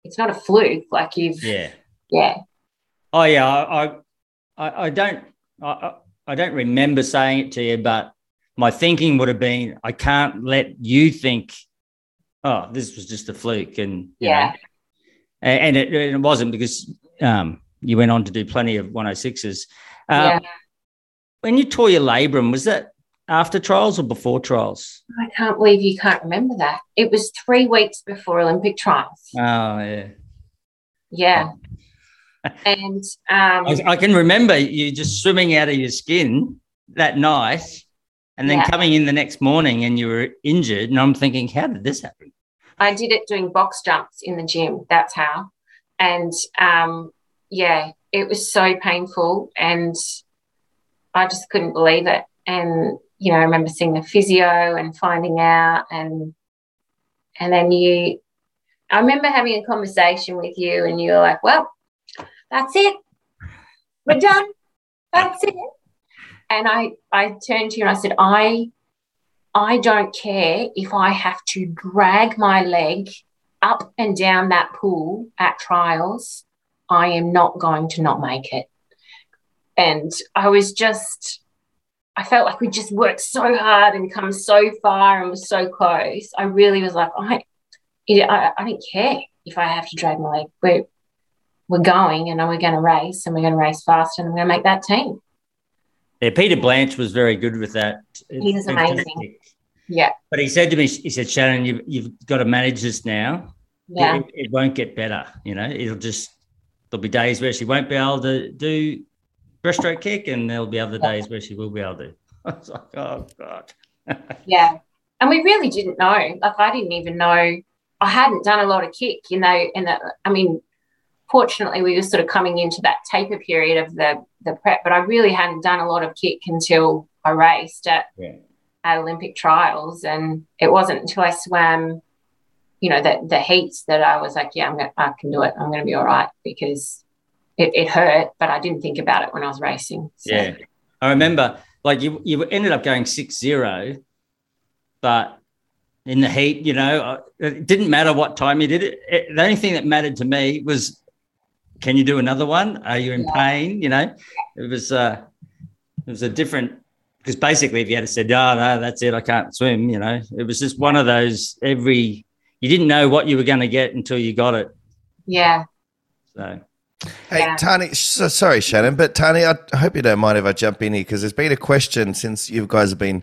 it's not a fluke. Like you've yeah yeah Oh yeah, I I, I don't I, I don't remember saying it to you, but my thinking would have been I can't let you think, oh, this was just a fluke, and yeah, know, and it, it wasn't because um, you went on to do plenty of 106s. Uh, yeah. When you tore your labrum, was that after trials or before trials? I can't believe you can't remember that. It was three weeks before Olympic trials. Oh yeah. Yeah (laughs) and um, I, I, can remember you just swimming out of your skin that night and then yeah. coming in the next morning and you were injured. And I'm thinking, how did this happen? I did it doing box jumps in the gym. That's how. And um, yeah, it was so painful and I just couldn't believe it. And, you know, I remember seeing the physio and finding out and and then you I remember having a conversation with you and you were like, well, that's it. We're done. That's it. And I, I turned to you and I said, I, I don't care if I have to drag my leg up and down that pool at trials. I am not going to not make it. And I was just, I felt like we just worked so hard and come so far and was so close. I really was like, I, I, I don't care if I have to drag my leg. We're, we're going and we're going to race and we're going to race fast and we're going to make that team. Yeah, Peter Blanch was very good with that. He was amazing. Yeah. But he said to me, he said, Shannon, you've, you've got to manage this now. Yeah. It, it won't get better. You know, it'll just, there'll be days where she won't be able to do breaststroke kick and there'll be other days where she will be able to. (laughs) I was like, oh, God. (laughs) yeah. And we really didn't know. Like, I didn't even know. I hadn't done a lot of kick, you know, and I mean, fortunately we were sort of coming into that taper period of the the prep but i really hadn't done a lot of kick until i raced at, yeah. at olympic trials and it wasn't until i swam you know the, the heats that i was like yeah I'm gonna, i can do it i'm going to be all right because it, it, hurt but i didn't think about it when i was racing so. yeah i remember like you, you ended up going six zero but in the heat, you know, uh, it didn't matter what time you did it. it. The only thing that mattered to me was can you do another one? Are you in yeah. pain? You know, it was uh, it was a different because basically if you had said, oh no, that's it, I can't swim, you know, it was just one of those every you didn't know what you were going to get until you got it. Yeah. So. Hey, yeah. Tarnee, so, uh, sorry, Shannon, but Tarnee, I hope you don't mind if I jump in here because there's been a question since you guys have been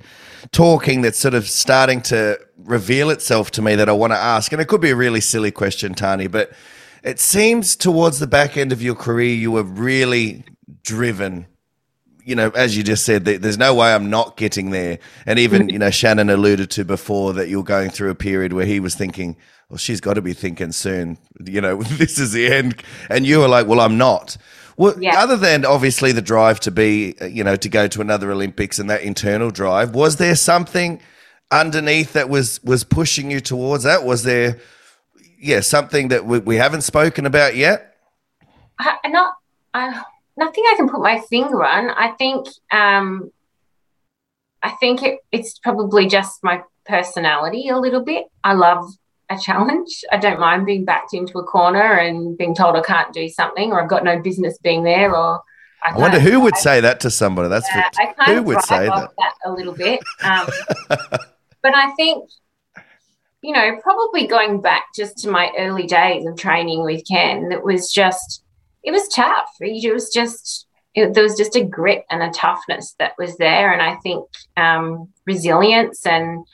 talking that's sort of starting to reveal itself to me that I want to ask. And it could be a really silly question, Tarnee, but it seems towards the back end of your career you were really driven you know, as you just said, there's no way I'm not getting there. And even, mm. you know, Shannon alluded to before that you're going through a period where he was thinking, well, she's got to be thinking soon, you know, (laughs) this is the end. And you were like, well, I'm not. Well, yeah. other than obviously the drive to be, you know, to go to another Olympics and that internal drive, was there something underneath that was was pushing you towards that? Was there, yeah, something that we, we haven't spoken about yet? I, not, I, nothing I can put my finger on. I think, um, I think it, it's probably just my personality a little bit. I love a challenge. I don't mind being backed into a corner and being told I can't do something or I've got no business being there or I, I wonder who would say that to somebody. That's uh, for, who would say that? that? a little bit. Um, (laughs) but I think you know, probably going back just to my early days of training with Ken, it was just it was tough. It was just it, there was just a grit and a toughness that was there, and I think um, resilience and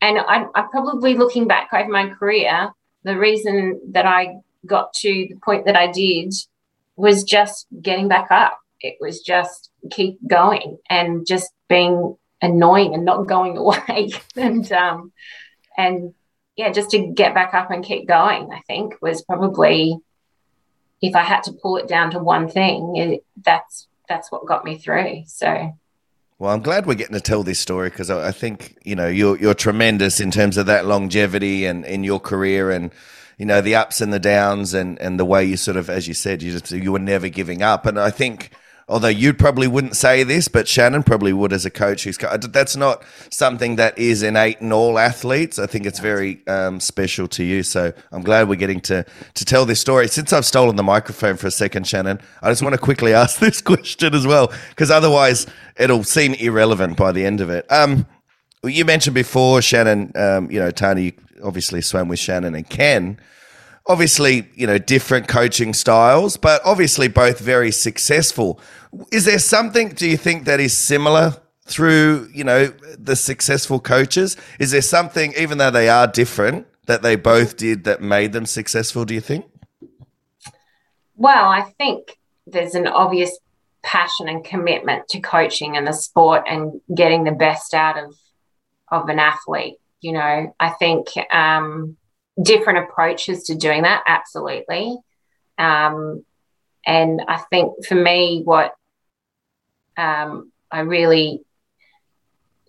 and I, I probably looking back over my career, the reason that I got to the point that I did was just getting back up. It was just keep going and just being annoying and not going (laughs) away, and um, and yeah, just to get back up and keep going. I think was probably if I had to pull it down to one thing, it, that's that's what got me through. So. Well, I'm glad we're getting to tell this story because I, think you know you're you're tremendous in terms of that longevity and in your career and you know the ups and the downs and and the way you sort of as you said you just you were never giving up and I think although you probably wouldn't say this, but Shannon probably would as a coach. Who's that's not something that is innate in all athletes. I think it's very um, special to you. So I'm glad we're getting to to tell this story. Since I've stolen the microphone for a second, Shannon, I just want to quickly (laughs) ask this question as well, because otherwise it'll seem irrelevant by the end of it. Um, you mentioned before, Shannon. Um, you know, Tony obviously swam with Shannon and Ken obviously, you know, different coaching styles, but obviously both very successful. Is there something, do you think, that is similar through, you know, the successful coaches? Is there something, even though they are different, that they both did that made them successful, do you think? Well, I think there's an obvious passion and commitment to coaching and the sport and getting the best out of of an athlete. You know, I think um, different approaches to doing that, absolutely. Um, and I think for me, what um, I really,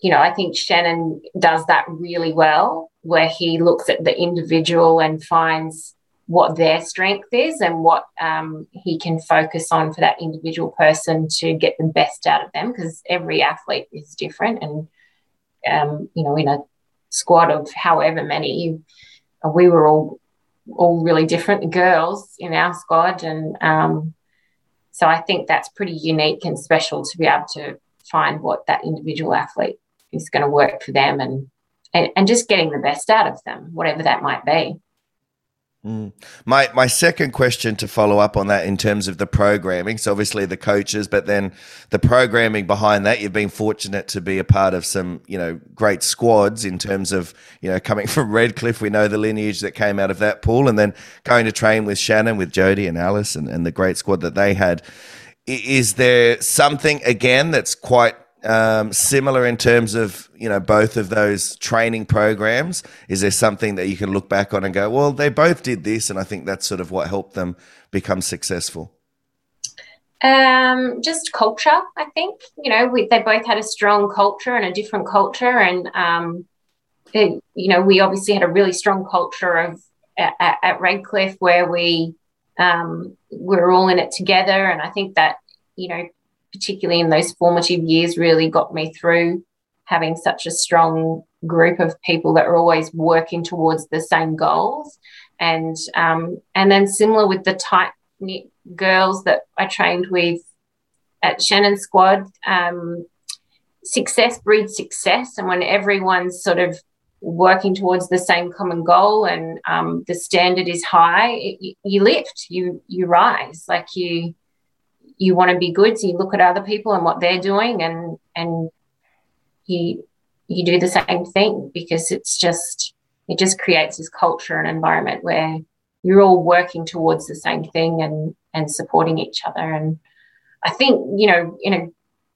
you know, I think Shannon does that really well, where he looks at the individual and finds what their strength is and what um, he can focus on for that individual person to get the best out of them because every athlete is different and um, you know in a squad of however many we were all all really different girls in our squad, and um, so I think that's pretty unique and special to be able to find what that individual athlete is going to work for them, and, and and just getting the best out of them, whatever that might be. Mm. My my second question to follow up on that in terms of the programming, so obviously the coaches, but then the programming behind that. You've been fortunate to be a part of some you know great squads in terms of you know coming (laughs) from Redcliffe. We know the lineage that came out of that pool, and then going to train with Shannon, with Jodie and Alice, and, and the great squad that they had. Is there something again that's quite um, similar in terms of you know both of those training programs? Is there something that you can look back on and go, well, they both did this, and I think that's sort of what helped them become successful? Um, just culture, I think. You know, we, they both had a strong culture and a different culture, and um, it, you know, we obviously had a really strong culture of at, at Redcliffe where we um, we're all in it together, and I think that you know particularly in those formative years, really got me through having such a strong group of people that are always working towards the same goals. And um, and then similar with the tight knit girls that I trained with at Shannon Squad, um, success breeds success. And when everyone's sort of working towards the same common goal and um, the standard is high, it, you lift, you you rise, like you you want to be good, so you look at other people and what they're doing, and and you you do the same thing because it's just it just creates this culture and environment where you're all working towards the same thing and and supporting each other and I think you know in a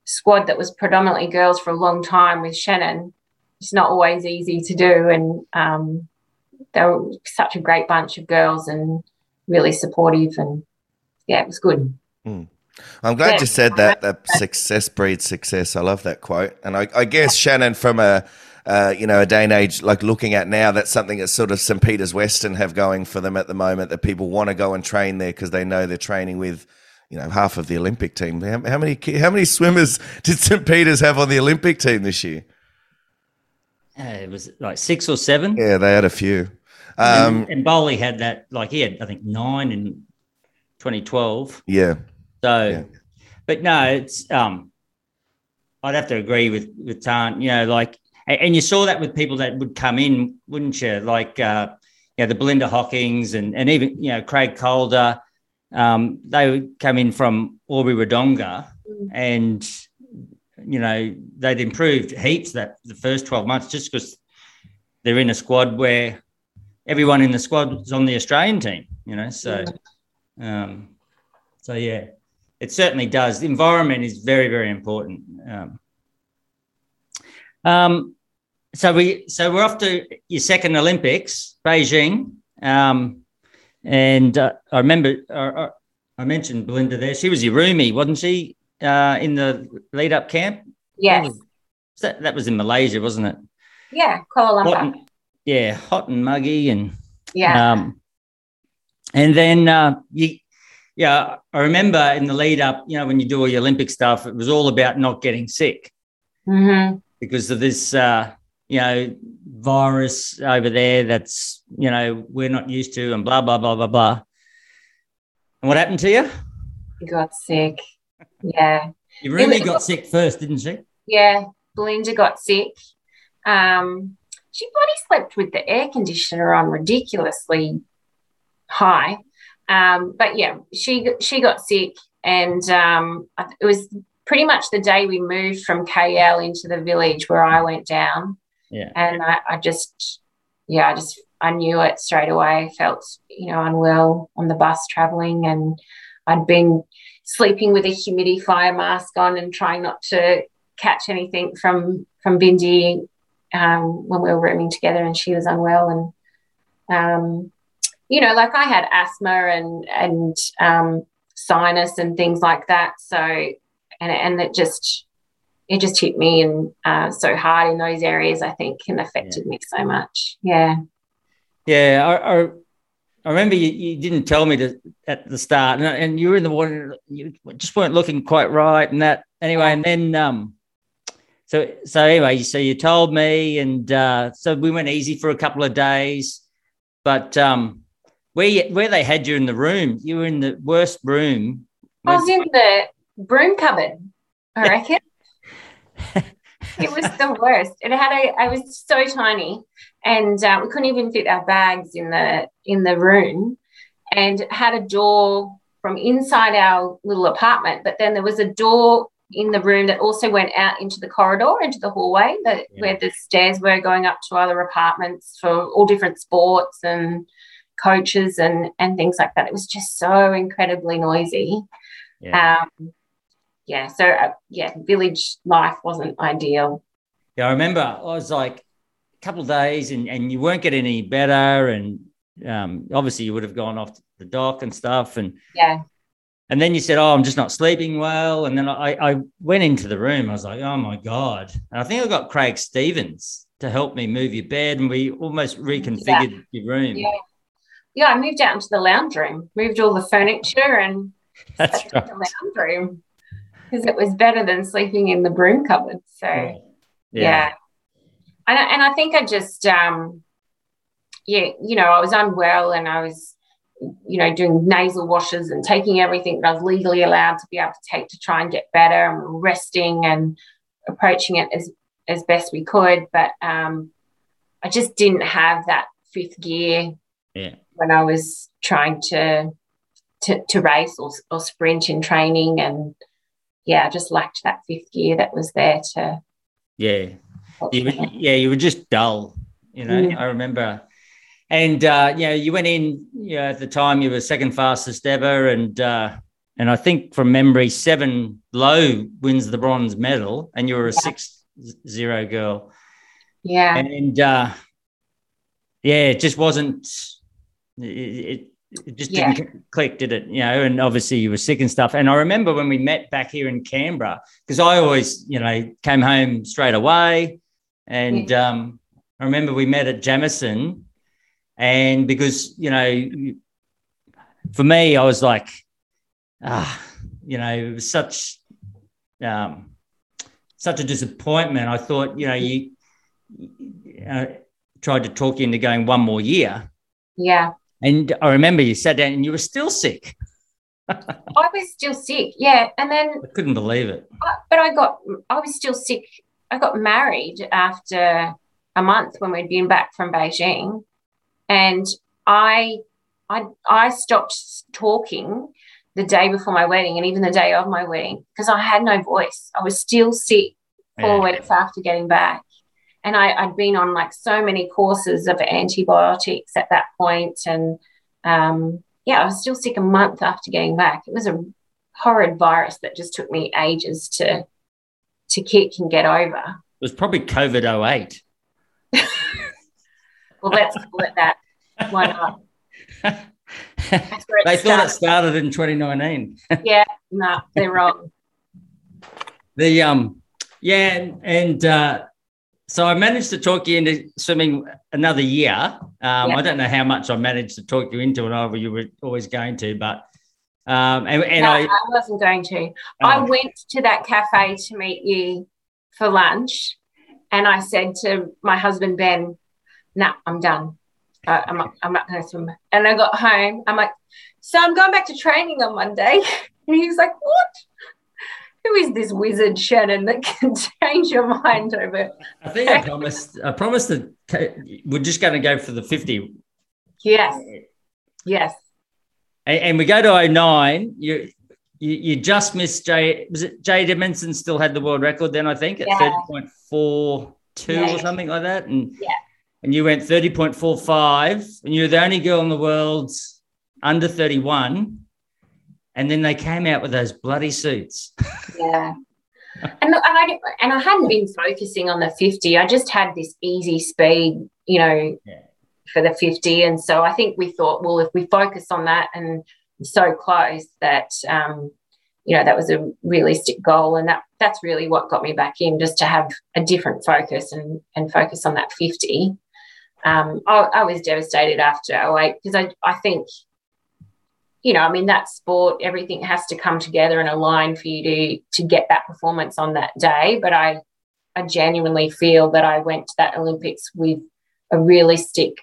squad that was predominantly girls for a long time with Shannon. It's not always easy to do, and um, they were such a great bunch of girls and really supportive, and yeah, it was good. Mm. I'm glad yeah. you said that. That success breeds success. I love that quote, and I, I guess Shannon, from a uh, you know, a day and age like looking at now, that's something that sort of St. Peter's Western have going for them at the moment that people want to go and train there because they know they're training with, you know, half of the Olympic team. How, how, many how many swimmers did St. Peter's have on the Olympic team this year? Uh, it was like six or seven. Yeah, they had a few. Um, and, and Bowley had that, like he had, I think, nine in 2012. Yeah. So, yeah. but no, it's um, I'd have to agree with with Tan. You know, like and you saw that with people that would come in, wouldn't you? Like, uh, you know, the Belinda Hockings and, and even, you know, Craig Calder. Um, they would come in from Albury Wodonga mm. and, you know, they'd improved heaps that the first 12 months just because they're in a squad where everyone in the squad is on the Australian team, you know. So, um, so yeah, it certainly does. The environment is very, very important. Um, um, so we so we're off to your second Olympics, Beijing, um, and uh, I remember uh, uh, I mentioned Belinda there. She was your roomie, wasn't she, uh, in the lead up camp? Yes. That was, that, that was in Malaysia, wasn't it? Yeah, Kuala Lumpur. Hot and, yeah, hot and muggy, and yeah. Um, and then uh, you, yeah, I remember in the lead up, you know, when you do all your Olympic stuff, it was all about not getting sick. Mm-hmm because of this, uh, you know, virus over there that's, you know, we're not used to and blah, blah, blah, blah, blah. And what happened to you? You got sick. Yeah. You really got sick first, didn't she? Yeah. Belinda got sick. Um, she bloody slept with the air conditioner on ridiculously high. Um, but yeah, she she got sick, and um, it was pretty much the day we moved from KL into the village where I went down. Yeah. And I, I just, yeah, I just, I knew it straight away. I felt, you know, unwell on the bus traveling and I'd been sleeping with a humidifier mask on and trying not to catch anything from, from Bindi um, when we were rooming together and she was unwell. And, um, you know, like I had asthma and, and, um, sinus and things like that. So and and it just it just hit me and uh, so hard in those areas. I think and affected yeah. me so much. Yeah. Yeah, I, I, I remember you, you, didn't tell me to, at the start, and, and you were in the water. You just weren't looking quite right, and that anyway. And then, um, so so anyway, so you told me, and uh, so we went easy for a couple of days, but um, where where they had you in the room, you were in the worst room. I was in the broom cupboard, I reckon. (laughs) it was the worst. It had a, I was so tiny and uh, we couldn't even fit our bags in the, in the room and had a door from inside our little apartment, but then there was a door in the room that also went out into the corridor, into the hallway, that, yeah. where the stairs were going up to other apartments for all different sports and coaches and and things like that. It was just so incredibly noisy. Yeah. Um, yeah, so uh, yeah, village life wasn't ideal. Yeah, I remember I was like a couple of days and, and you weren't getting any better. And um, obviously you would have gone off the dock and stuff. And yeah. And then you said, Oh, I'm just not sleeping well. And then I, I went into the room. I was like, Oh my God. And I think I got Craig Stevens to help me move your bed and we almost reconfigured yeah. your room. Yeah. Yeah, I moved out into the lounge room, moved all the furniture and that's right. the lounge room because it was better than sleeping in the broom cupboard. So, yeah. yeah. And, and I think I just, um, yeah, you know, I was unwell and I was, you know, doing nasal washes and taking everything that I was legally allowed to be able to take to try and get better and resting and approaching it as, as best we could. But um, I just didn't have that fifth gear yeah. When I was trying to to, to race or, or sprint in training and yeah, I just lacked that fifth gear that was there to. Yeah, you were, yeah, you were just dull. You know. I remember, and uh, you know, you went in. You know, at the time you were second fastest ever, and uh, and I think from memory, Seven Low wins the bronze medal, and you were a yeah. six zero girl. Yeah, and uh, yeah, it just wasn't. It, it, just didn't click, did it? You know, and obviously you were sick and stuff. And I remember when we met back here in Canberra, because I always, you know, came home straight away. And yeah. um, I remember we met at Jamison. And because, you know, for me, I was like, ah, you know, it was such um, such a disappointment. I thought, you know, you uh, tried to talk you into going one more year. Yeah. And I remember you sat down and you were still sick. I was still sick, yeah. And then I couldn't believe it. but I got, I was still sick. I got married after a month when we'd been back from Beijing, and I, I, I stopped talking the day before my wedding and even the day of my wedding because I had no voice. I was still sick four yeah. weeks after getting back and I, had been on like so many courses of antibiotics at that point, and um, yeah, I was still sick a month after getting back. It was a horrid virus that just took me ages to to kick and get over. It was probably COVID 08. (laughs) well, let's call it that. Why not? they thought it started in 2019. (laughs) yeah, no, they're wrong. The um, yeah, and uh, so I managed to talk you into swimming another year. Um, yeah. I don't know how much I managed to talk you into it over you were always going to, but um, and, and no, I, I, wasn't going to. Oh. I went to that cafe to meet you for lunch, and I said to my husband Ben, "Nah, I'm done. Uh, I'm not, I'm not going to swim." And I got home. I'm like, "So I'm going back to training on Monday," (laughs) and he was like, "What?" Who is this wizard Shannon that (laughs) can change your mind over? I think I (laughs) promised. I promised that we're just going to go for the fifty. Yes. Yes. And, and we go to 09. You, you you just missed Jay. Was it Jay Edmistone still had the world record then? I think at thirty point four two yeah. or something like that. And yeah. And you went thirty point four five, and you're the only girl in the world under thirty one and then they came out with those bloody suits. Yeah. and, look, and I and I hadn't been focusing on the 50. I just had this easy speed, you know, yeah. for the 50. And so I think we thought, well, if we focus on that and so close that um, you know, that was a realistic goal. And that that's really what got me back in, just to have a different focus and and focus on that 50. Um, I, I was devastated after 08 because I, I think you know, I mean, that sport, everything has to come together and align for you to to get that performance on that day. But I, I genuinely feel that I went to that Olympics with a realistic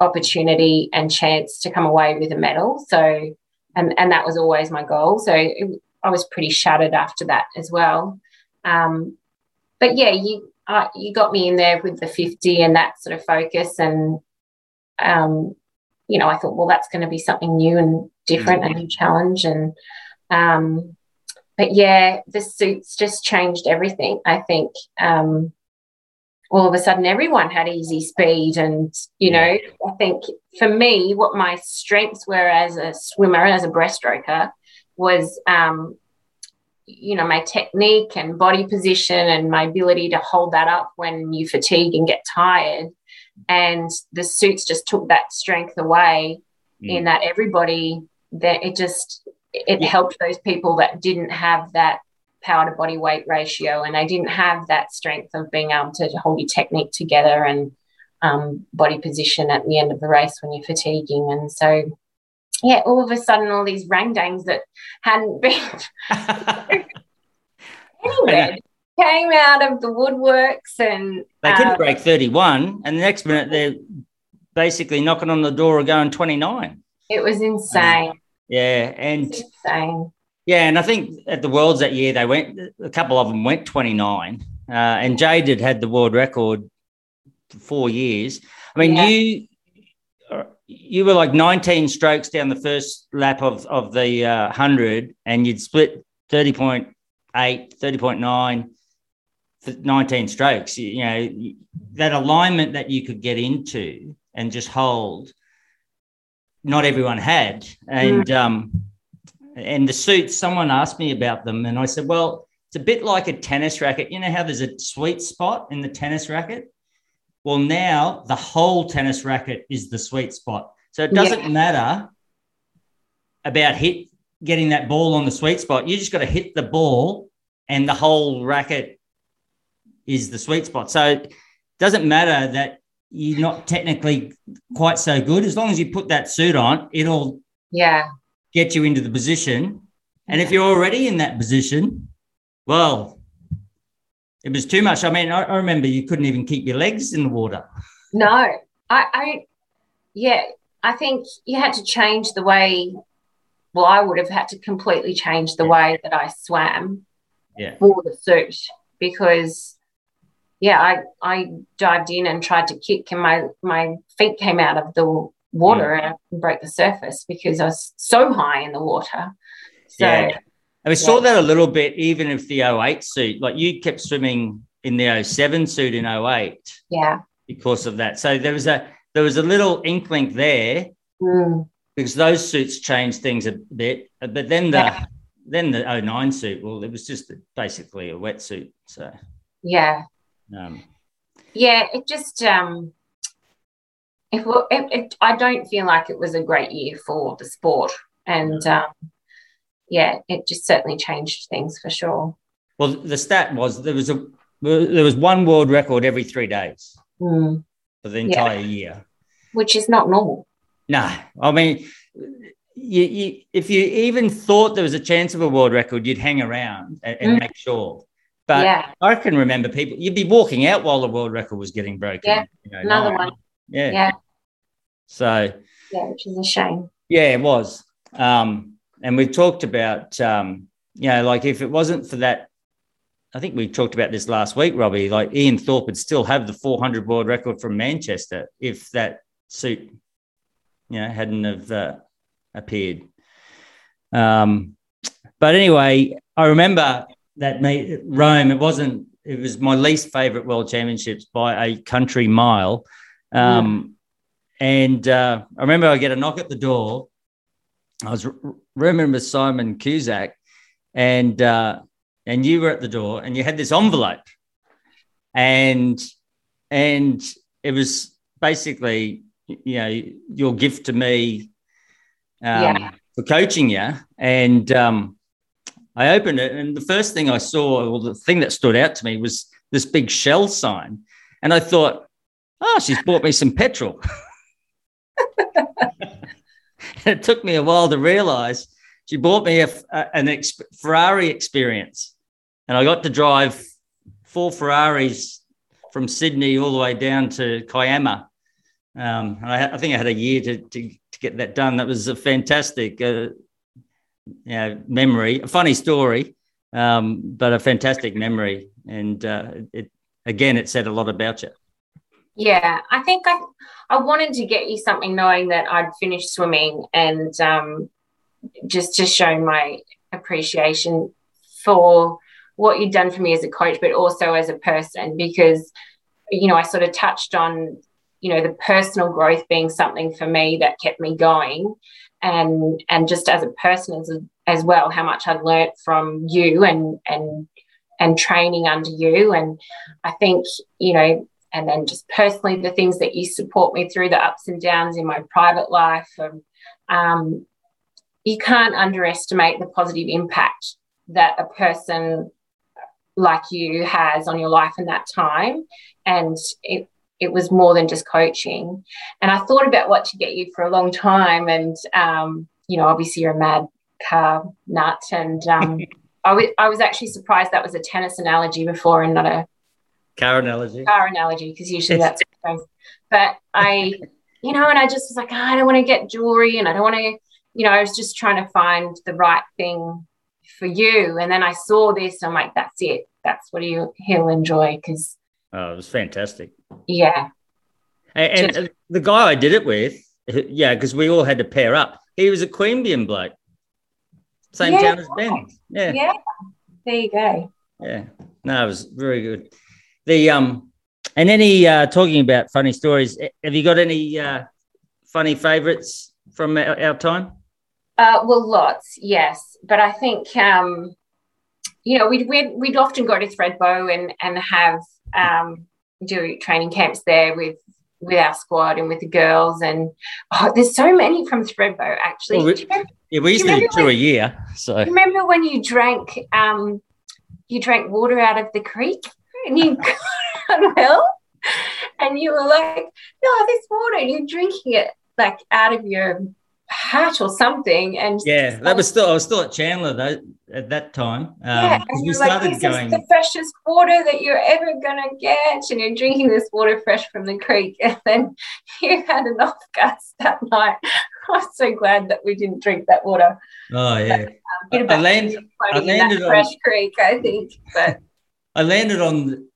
opportunity and chance to come away with a medal. So, and and that was always my goal. So it, I was pretty shattered after that as well. Um, but yeah, you uh, you got me in there with the fifty and that sort of focus and. Um, you know, I thought, well, that's going to be something new and different, mm-hmm. a new challenge. And, um, but yeah, the suits just changed everything. I think um, all of a sudden everyone had easy speed. And, you know, I think for me, what my strengths were as a swimmer, as a breaststroker, was, um, you know, my technique and body position and my ability to hold that up when you fatigue and get tired and the suits just took that strength away mm. in that everybody that it just it yeah. helped those people that didn't have that power to body weight ratio and they didn't have that strength of being able to hold your technique together and um, body position at the end of the race when you're fatiguing and so yeah all of a sudden all these rangdangs that hadn't been (laughs) (laughs) anywhere came out of the woodworks and they couldn't um, break 31 and the next minute they're basically knocking on the door of going 29 it was insane. Yeah and insane. Yeah and i think at the worlds that year they went a couple of them went 29 uh, and jade had had the world record for four years. I mean yeah. you you were like 19 strokes down the first lap of, of the uh, 100 and you'd split 30.8 30.9 for 19 strokes, you know, that alignment that you could get into and just hold, not everyone had. And, mm. um, and the suits, someone asked me about them, and I said, well, it's a bit like a tennis racket. You know how there's a sweet spot in the tennis racket? Well, now the whole tennis racket is the sweet spot. So it doesn't yeah. matter about hit getting that ball on the sweet spot. You just got to hit the ball, and the whole racket is the sweet spot. So it doesn't matter that you're not technically quite so good. As long as you put that suit on, it'll yeah get you into the position. And if you're already in that position, well, it was too much. I mean, I, I remember you couldn't even keep your legs in the water. No, I, I, yeah, I think you had to change the way. Well, I would have had to completely change the way that I swam yeah. for the suit because yeah, I I dived in and tried to kick, and my my feet came out of the water yeah. and broke the surface because I was so high in the water. So, yeah. And we yeah. saw that a little bit even if the 08 suit, like you kept swimming in the 07 suit in 08. Yeah. Because of that. So there was a there was a little inkling there mm. because those suits changed things a bit. But then the yeah. then the 09 suit, well, it was just basically a wetsuit. So yeah. Um, yeah, it just um, it, it, it, I don't feel like it was a great year for the sport, and um, yeah, it just certainly changed things for sure. Well, the stat was there was a there was one world record every three days mm. for the entire yeah. year, which is not normal. No, I mean, you, you, if you even thought there was a chance of a world record, you'd hang around and, and mm. make sure. But yeah. I can remember people, you'd be walking out while the world record was getting broken. Yeah. You know, Another one. Yeah. Yeah. So, yeah, which is a shame. Yeah, it was. Um, and we've talked about, um, you know, like if it wasn't for that, I think we talked about this last week, Robbie, like Ian Thorpe would still have the 400 world record from Manchester if that suit, you know, hadn't have uh, appeared. Um, but anyway, I remember that made Rome. It wasn't. It was my least favorite World Championships by a country mile. Um, And uh, I remember I get a knock at the door. I was rooming with Simon Cusack, and uh, and you were at the door, and you had this envelope, and and it was basically you know your gift to me um, yeah. for coaching you, and um, I opened it, and the first thing I saw, or the thing that stood out to me, was this big shell sign. And I thought, oh, she's bought me some petrol. (laughs) it took me a while to realize she bought me a, an ex- Ferrari experience. And I got to drive four Ferraris from Sydney all the way down to Kiama. Um, and I, I, think I had a year to, to, to, get that done. That was a fantastic. Uh, you know, memory, a funny story, um, but a fantastic memory. And uh, it again, it said a lot about you. Yeah, I think I I wanted to get you something knowing that I'd finished swimming and um, just to show my appreciation for what you'd done for me as a coach, but also as a person, because you know I sort of touched on you know the personal growth being something for me that kept me going and and just as a person as, as well how much I'd learnt from you and and and training under you. And I think you know and then just personally the things that you support me through the ups and downs in my private life and um, you can't underestimate the positive impact that a person like you has on your life in that time. And it it was more than just coaching. And I thought about what to get you for a long time. And, um, you know, obviously you're a mad car nut. And um, (laughs) I, w- I was actually surprised that was a tennis analogy before and not a car analogy. Car analogy, because usually that's. (laughs) but I, you know, and I just was like, oh, I don't want to get jewelry and I don't want to, you know, I was just trying to find the right thing for you. And then I saw this and I'm like, that's it. That's what you, he'll enjoy because Oh, it was fantastic. Yeah. And, and the guy I did it with, yeah, because we all had to pair up. He was a Queanbeyan bloke, same yeah. town as Ben. Yeah. Yeah. There you go. Yeah. No, it was very good. The um, and any uh, talking about funny stories. Have you got any uh, funny favourites from our, our time? Uh, well, lots, yes, but I think um, you know we'd, we'd we'd often go to Thredbo and and have um, do training camps there with with our squad and with the girls, and oh, there's so many from Thredbo actually. Well, we- remember- Yeah, we used Do to do two a year. So remember when you drank um, you drank water out of the creek and you (laughs) got unwell and you were like, no, this water, and you're drinking it like out of your hat or something. And yeah, that was still I was still at Chandler though at that time. Um, yeah, and we you're like, this going. is the freshest water that you're ever gonna get, and you're drinking this water fresh from the creek, (laughs) and then you had enough guts that night. (laughs) I'm so glad that we didn't drink that water. Oh yeah, Um, bit of I land- I landed on- fresh creek, I think. But (laughs) I landed on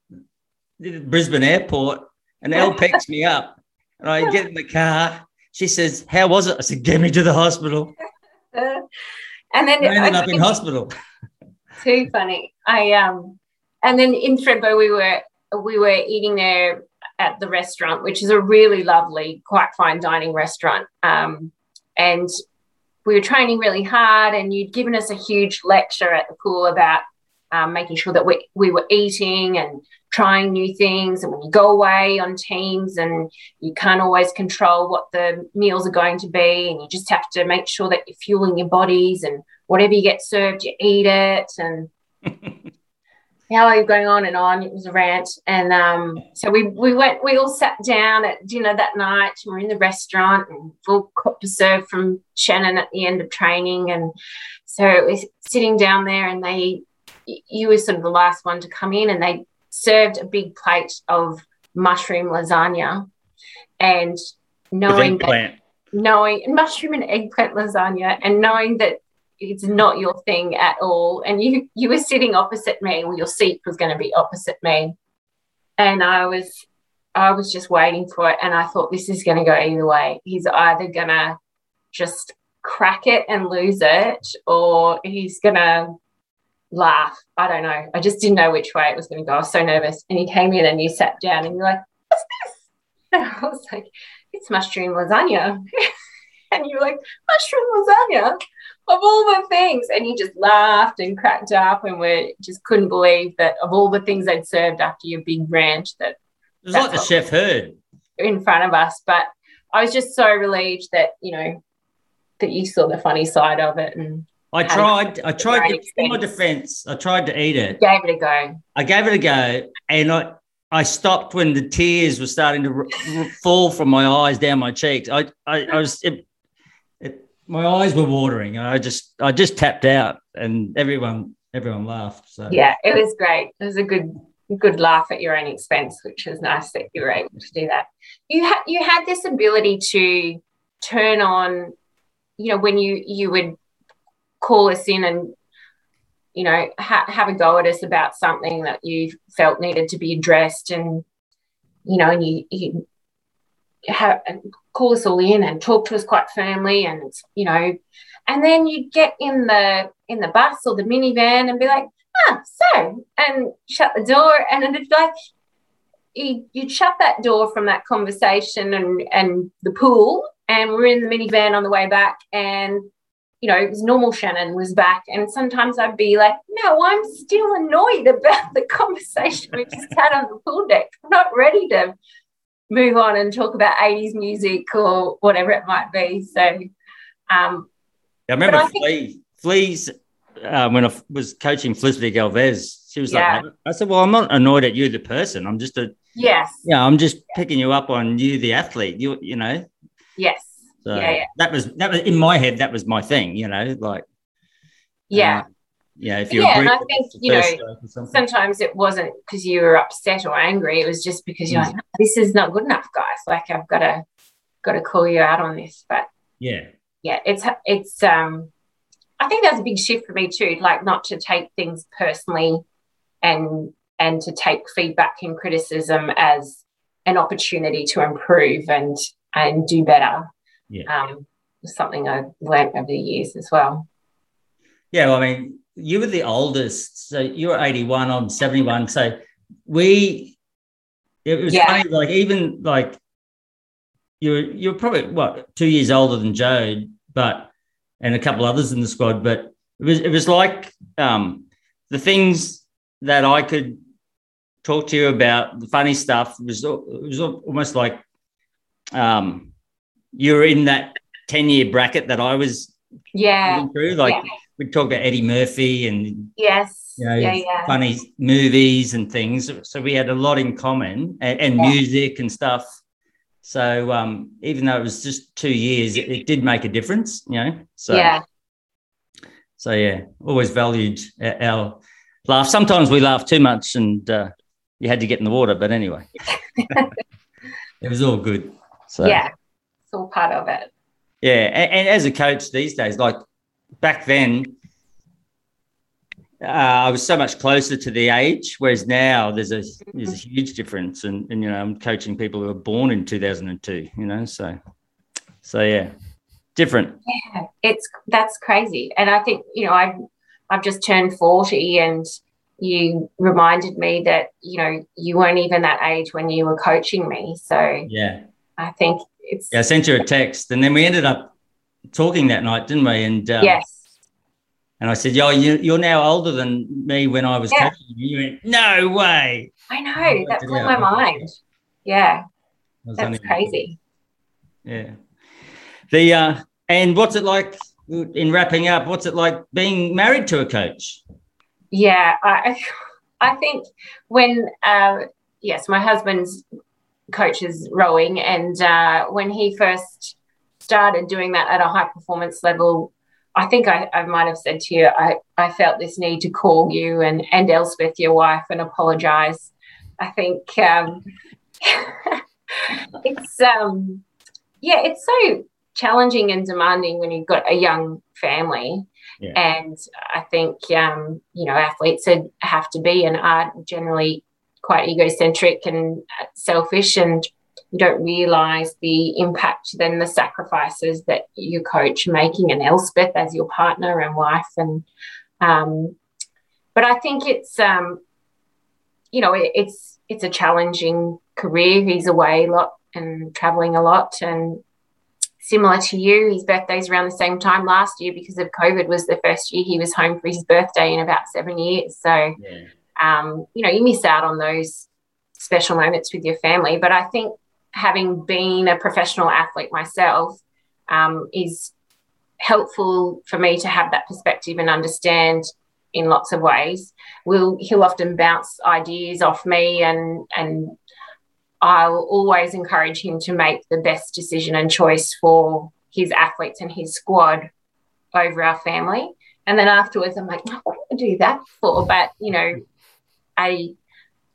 the Brisbane airport, and Elle picks me up, and I get in the car. She says, "How was it?" I said, "Get me to the hospital." (laughs) and then I ended I up in hospital. (laughs) too funny. I um, and then in Thredbo we were we were eating there at the restaurant, which is a really lovely, quite fine dining restaurant. Um, and we were training really hard, and you'd given us a huge lecture at the pool about um, making sure that we we were eating and trying new things. And when you go away on teams, and you can't always control what the meals are going to be, and you just have to make sure that you're fueling your bodies and whatever you get served, you eat it. And (laughs) how are you going on and on? It was a rant. And um, so we we went, we all sat down at dinner that night. We're in the restaurant and full cup to serve from Shannon at the end of training. And so we're sitting down there, and they, you were sort of the last one to come in, and they served a big plate of mushroom lasagna. And knowing that knowing mushroom and eggplant lasagna and knowing that it's not your thing at all and you you were sitting opposite me well your seat was going to be opposite me. And i was i was just waiting for it and i thought this is going to go either way. He's either going to just crack it and lose it or he's going to laugh. I don't know. I just didn't know which way it was going to go. I was so nervous. And he came in and you sat down and you're like what's this? (laughs) And i was like it's mushroom lasagna. (laughs) And you're like, mushroom lasagna? Of all the things. And he just laughed and cracked up, and we just couldn't believe that of all the things they'd served after your big rant that It was like the chef heard. in front of us. But I was just so relieved that, you know, that you saw the funny side of it and I tried. I tried. To, in my defense, I tried to eat it. gave it a go. I gave it a go, and I I stopped when the tears were starting to r- r- fall from my eyes down my cheeks. I I, I was it, it, my eyes were watering. I just I just tapped out, and everyone everyone laughed. So Yeah, it was great. It was a good good laugh at your own expense, which was nice that you were able to do that. You had you had this ability to turn on, you know, when you you would call us in and you know ha- have a go at us about something that you felt needed to be addressed, and you know, and you you have call us all in and talk to us quite firmly, and you know, and then you'd get in the in the bus or the minivan and be like ah, so, and shut the door. And it'd like, you, you'd shut that door from that conversation and, and the pool. And we're in the minivan on the way back. And, you know, it was normal Shannon was back. And sometimes I'd be like, no, I'm still annoyed about the conversation we just had on the pool deck. I'm not ready to move on and talk about 80s music or whatever it might be. So, um, I remember I think- Flea's uh, when I was coaching Felicity Galvez. She was Yeah. like, I said, well, I'm not annoyed at you, the person. I'm just a yes, yeah, I'm just picking you up on you, the athlete. You you know. yes. So Yeah, yeah. that was that was in my head. That was my thing. You know, like Yeah. uh, yeah. If you Yeah, and I think, you know, first stroke or something. sometimes it wasn't because you were upset or angry. It was just because you're Mm. like, "No, this is not good enough, guys. Like I've got to got to call you out on this. But yeah, yeah, it's it's um I think that's a big shift for me too, like not to take things personally and and to take feedback and criticism as an opportunity to improve and and do better. Yeah. Um something I've learned over the years as well. Yeah, well, I mean, you were the oldest, so you were 81, I'm 71. So we, it was Yeah. funny, like, even like you're, you're probably what, two years older than Joe, but and a couple others in the squad. But it was it was like um, the things that I could talk to you about the funny stuff was it was almost like um, you were in that ten year bracket that I was yeah through. Like yeah. we talked about Eddie Murphy and yes you know, yeah yeah funny movies and things. So we had a lot in common and, and Yeah. music and stuff. So um, even though it was just two years, it, it did make a difference, you know. So yeah so yeah, always valued our, laugh. Sometimes we laugh too much, and uh, you had to get in the water. But anyway, (laughs) (laughs) it was all good. So yeah all part of it yeah, and, and as a coach these days, like back then, uh, I was so much closer to the age, whereas now there's a there's a huge difference, and, and you know I'm coaching people who were born in 2002, you know, so so yeah, different. Yeah, it's that's crazy. And I think, you know, I've I've just turned 40 and you reminded me that, you know, you weren't even that age when you were coaching me. So Yeah, I think it's yeah. I sent you a text, and then we ended up talking that night, didn't we? And um, yes. and I said, "Yo, you, you're now older than me when I was Yeah. coaching you." You went, "No way." I know. That blew my mind. Yeah, I that's crazy. Yeah. The uh, and what's it like in wrapping up? What's it like being married to a coach? Yeah, I I think when uh, yes, my husband's coaches rowing, and uh, when he first started doing that at a high performance level, I think I, I might have said to you, I, I felt this need to call you and and Elspeth, your wife, and apologise. I think um, (laughs) it's um yeah, it's so challenging and demanding when you've got a young family. And I think, um, you know, athletes have to be and are generally quite egocentric and selfish, and you don't realize the impact, then the sacrifices that your coach making, and Elspeth as your partner and wife. And, um, but I think it's, um, you know, it, it's, it's a challenging career. He's away a lot and traveling a lot. And similar to you, his birthday's around the same time last year because of COVID was the first year he was home for his birthday in about seven years. So, Yeah. Um, you know, you miss out on those special moments with your family. But I think having been a professional athlete myself um, is helpful for me to have that perspective and understand in lots of ways. Will he'll often bounce ideas off me and and I'll always encourage him to make the best decision and choice for his athletes and his squad over our family. And then afterwards, I'm like, "No, what did I do that for? But you know, I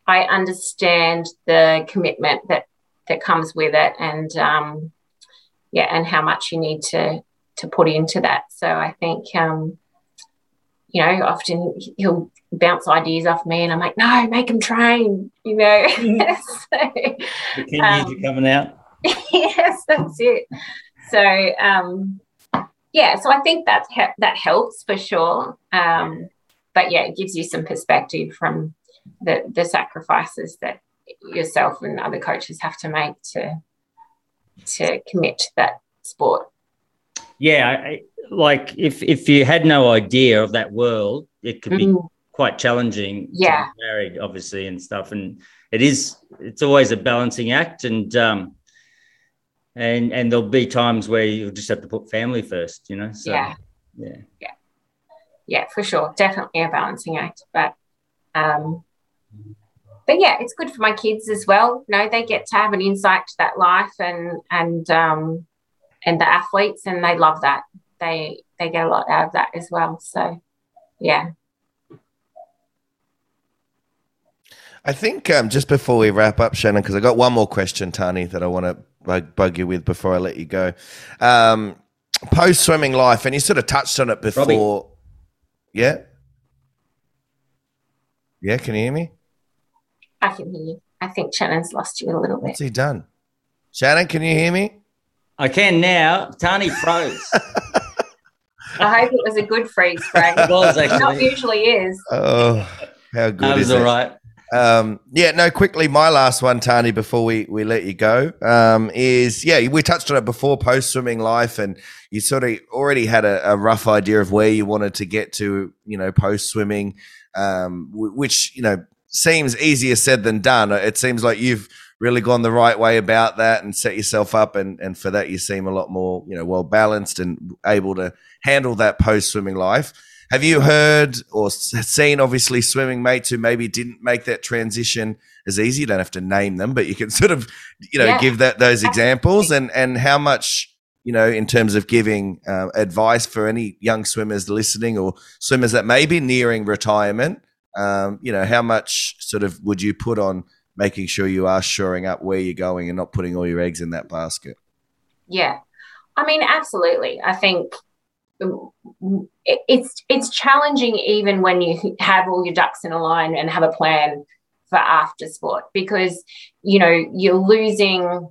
I understand the commitment that that comes with it, and um, yeah, and how much you need to to put into that. So I think um, you know, often he'll bounce ideas off me, and I'm like, no, make him train. You know, (laughs) so, The ten Um, are coming out. (laughs) yes, that's it. So, um, yeah, so I think that that helps for sure. Um, but yeah, it gives you some perspective from the the sacrifices that yourself and other coaches have to make to to commit to that sport. Yeah, I, like if if you had no idea of that world, it could be Mm, quite challenging. Yeah. married, obviously, and stuff. And it is. It's always a balancing act, and um, and and there'll be times where you'll just have to put family first. You know. So, Yeah. Yeah. yeah, for sure, definitely a balancing act. But um, but yeah, it's good for my kids as well. You know, they get to have an insight to that life and and um, and the athletes, and they love that. They they get a lot out of that as well. So yeah, I think um, just before we wrap up, Shannon, because I got one more question, Tarnee, that I want to bug, bug you with before I let you go. Um, Post swimming life, and you sort of touched on it before. Robbie. Yeah. Yeah, can you hear me? I can hear you. I think Shannon's lost you a little bit. What's he done? Shannon, can you hear me? I can now. Tarnee froze. (laughs) I hope it was a good freeze (laughs) frame. it was Not usually is. Oh, how good That is was it? all right. Um, yeah, no, quickly, my last one, Tarnee, before we, we let you go, um, is yeah, we touched on it before post swimming life, and you sort of already had a, a, rough idea of where you wanted to get to, you know, post swimming, um, which, you know, seems easier said than done. It seems like you've really gone the right way about that and set yourself up, and, and for that, you seem a lot more, you know, well balanced and able to handle that post swimming life. Have you heard or seen, obviously, swimming mates who maybe didn't make that transition as easy? You don't have to name them, but you can (laughs) sort of, you know, yeah. give that those examples and and how much, you know, in terms of giving uh, advice for any young swimmers listening or swimmers that may be nearing retirement. Um, you know, how much sort of would you put on making sure you are shoring up where you're going and not putting all your eggs in that basket? Yeah, I mean, absolutely. I think it's it's challenging even when you have all your ducks in a line and have a plan for after sport because you know you're losing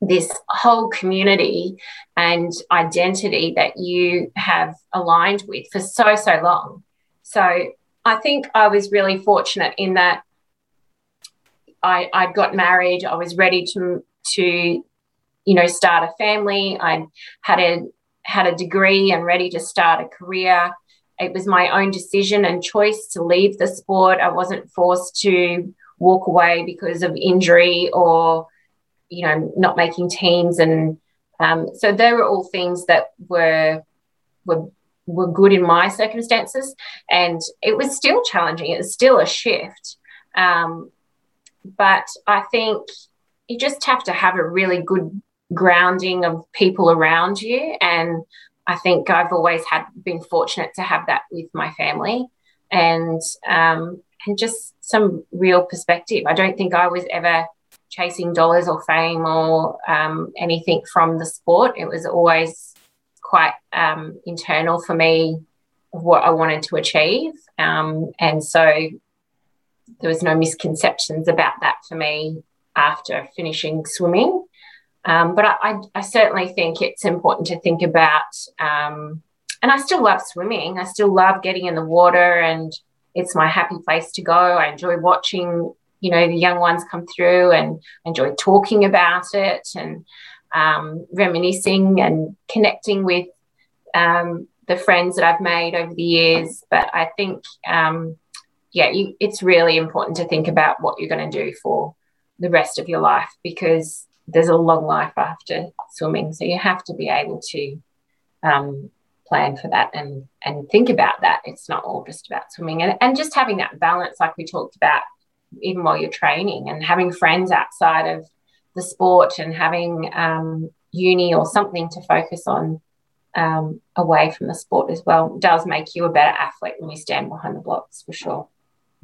this whole community and identity that you have aligned with for so so long so i think i was really fortunate in that i i got married i was ready to to you know start a family i had a had a degree and ready to start a career. It was my own decision and choice to leave the sport. I wasn't forced to walk away because of injury or, you know, not making teams. And um, so there were all things that were were were good in my circumstances. And it was still challenging. It was still a shift. Um, but I think you just have to have a really good grounding of people around you. And I think I've always had been fortunate to have that with my family and um, and just some real perspective. I don't think I was ever chasing dollars or fame or um, anything from the sport. It was always quite um, internal for me what I wanted to achieve. Um, and so there was no misconceptions about that for me after finishing swimming. Um, but I, I, I, certainly think it's important to think about, um, and I still love swimming. I still love getting in the water, and it's my happy place to go. I enjoy watching, you know, the young ones come through, and enjoy talking about it, and um, reminiscing and connecting with um, the friends that I've made over the years. But I think, um, yeah, you, it's really important to think about what you're going to do for the rest of your life because there's a long life after swimming. So you have to be able to um, plan for that and and think about that. It's not all just about swimming and, and just having that balance, like we talked about, even while you're training and having friends outside of the sport and having um, uni or something to focus on um, away from the sport as well does make you a better athlete when you stand behind the blocks for sure.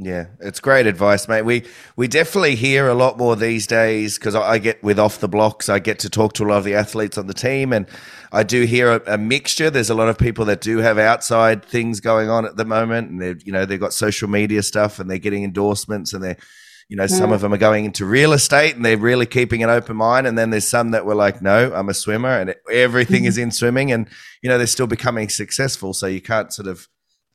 Yeah, it's great advice, mate. We we definitely hear a lot more these days because I, I, get with off the blocks. I get to talk to a lot of the athletes on the team, and I do hear a, a, mixture. There's a lot of people that do have outside things going on at the moment, and they've you know they've got social media stuff, and they're getting endorsements, and they're you know some mm. of them are going into real estate, and they're really keeping an open mind. And then there's some that were like, no, I'm a swimmer, and everything is in swimming, and you know they're still becoming successful. So you can't sort of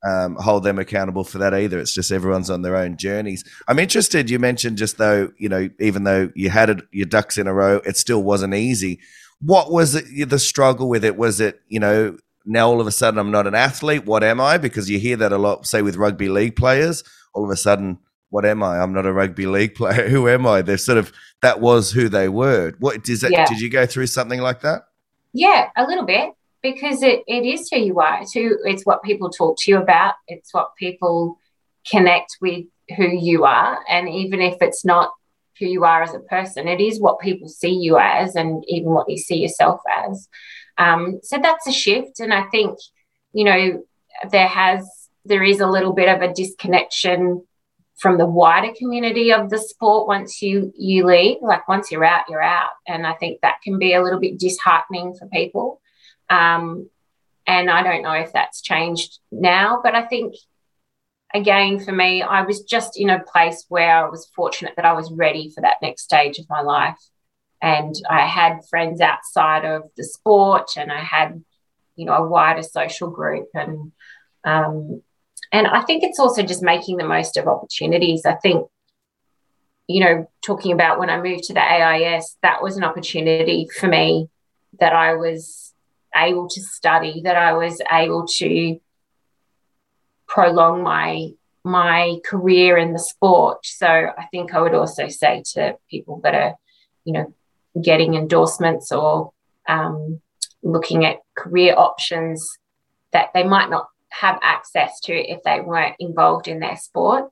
um, hold them accountable for that either. It's just everyone's on their own journeys. I'm interested. You mentioned just though, you know, even though you had it, your ducks in a row, it still wasn't easy. What was it, the struggle with it? Was it, you know, now all of a sudden I'm not an athlete. What am I? Because you hear that a lot, say with rugby league players. All of a sudden, what am I? I'm not a rugby league (laughs) player. Who am I? They're sort of that was who they were. What does that? Yeah. Did you go through something like that? Yeah, a little bit because it, it is who you are. It's, who, it's what people talk to you about. It's what people connect with who you are. And even if it's not who you are as a person, it is what people see you as and even what you see yourself as. Um, so that's a shift. And I think, you know, there has, there is a little bit of a disconnection from the wider community of the sport once you you leave like once you're out you're out and i think that can be a little bit disheartening for people um, and I don't know if that's changed now, but I think again for me, I was just in a place where I was fortunate that I was ready for that next stage of my life. And I had friends outside of the sport and I had, you know, a wider social group and um, and I think it's also just making the most of opportunities. I think you know, talking about when I moved to the AIS, that was an opportunity for me that I was able to study, that I was able to prolong my my career in the sport. So I think I would also say to people that are, you know, getting endorsements or um, looking at career options that they might not have access to if they weren't involved in their sport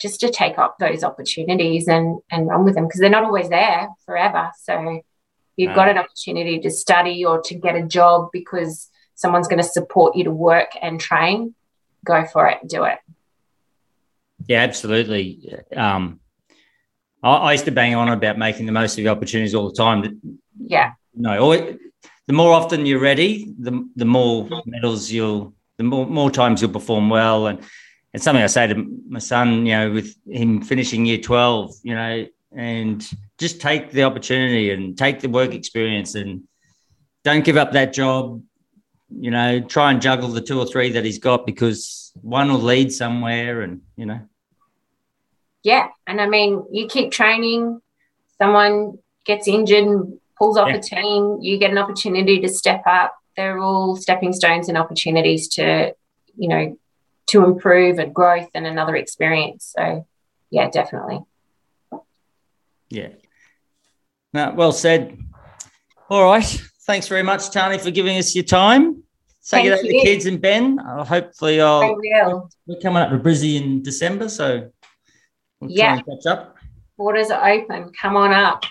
just to take up those opportunities and and run with them because they're not always there forever. So you've no. got an opportunity to study or to get a job because someone's going to support you to work and train go for it do it. Yeah absolutely. Um, I, I, used to bang on about making the most of the opportunities all the time yeah. No always, the more often you're ready the, the more medals you'll the more, more times you'll perform well and it's something I say to my son, you know, with him finishing year 12, you know, and just take the opportunity and take the work experience and don't give up that job. You know, try and juggle the two or three that he's got because one will lead somewhere and, you know. Yeah. And I mean, you keep training, someone gets injured and pulls off yeah. a team, you get an opportunity to step up. They're all stepping stones and opportunities to, you know, to improve and growth and another experience. So, yeah, definitely. Yeah. No, well said. All right. Thanks very much, Tarnee, for giving us your time. Say that to the kids and Ben. Uh, hopefully, I'll. We're coming up to Brizzy in December, so we'll yeah. catch up. Borders are open. Come on up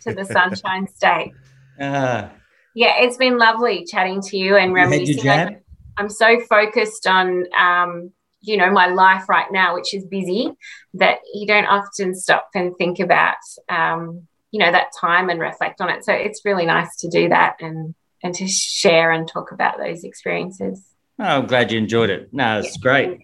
to the (laughs) Sunshine State. Uh, yeah, it's been lovely chatting to you and reminiscing. I'm so focused on, um, you know, my life right now, which is busy, that you don't often stop and think about, um, you know, that time and reflect on it. So it's really nice to do that and and to share and talk about those experiences. Oh, I'm glad you enjoyed it. No, it's yeah. great.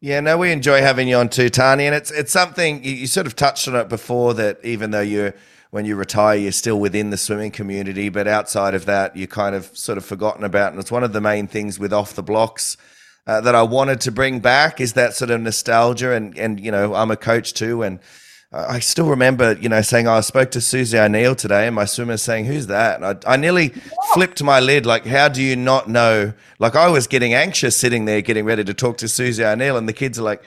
Yeah, no, we enjoy having you on too, Tarnee, and it's it's something you, you sort of touched on it before that even though you're when you retire, you're still within the swimming community, but outside of that, you're kind of sort of forgotten about. And it's one of the main things with off the blocks uh, that I wanted to bring back is that sort of nostalgia. And and you know, I'm a coach too, and I still remember, you know, saying, oh, I spoke to Susie O'Neill today, and my swimmer saying, Who's that? And I, I nearly flipped my lid, like, How do you not know? Like, I was getting anxious sitting there getting ready to talk to Susie O'Neill, and the kids are like,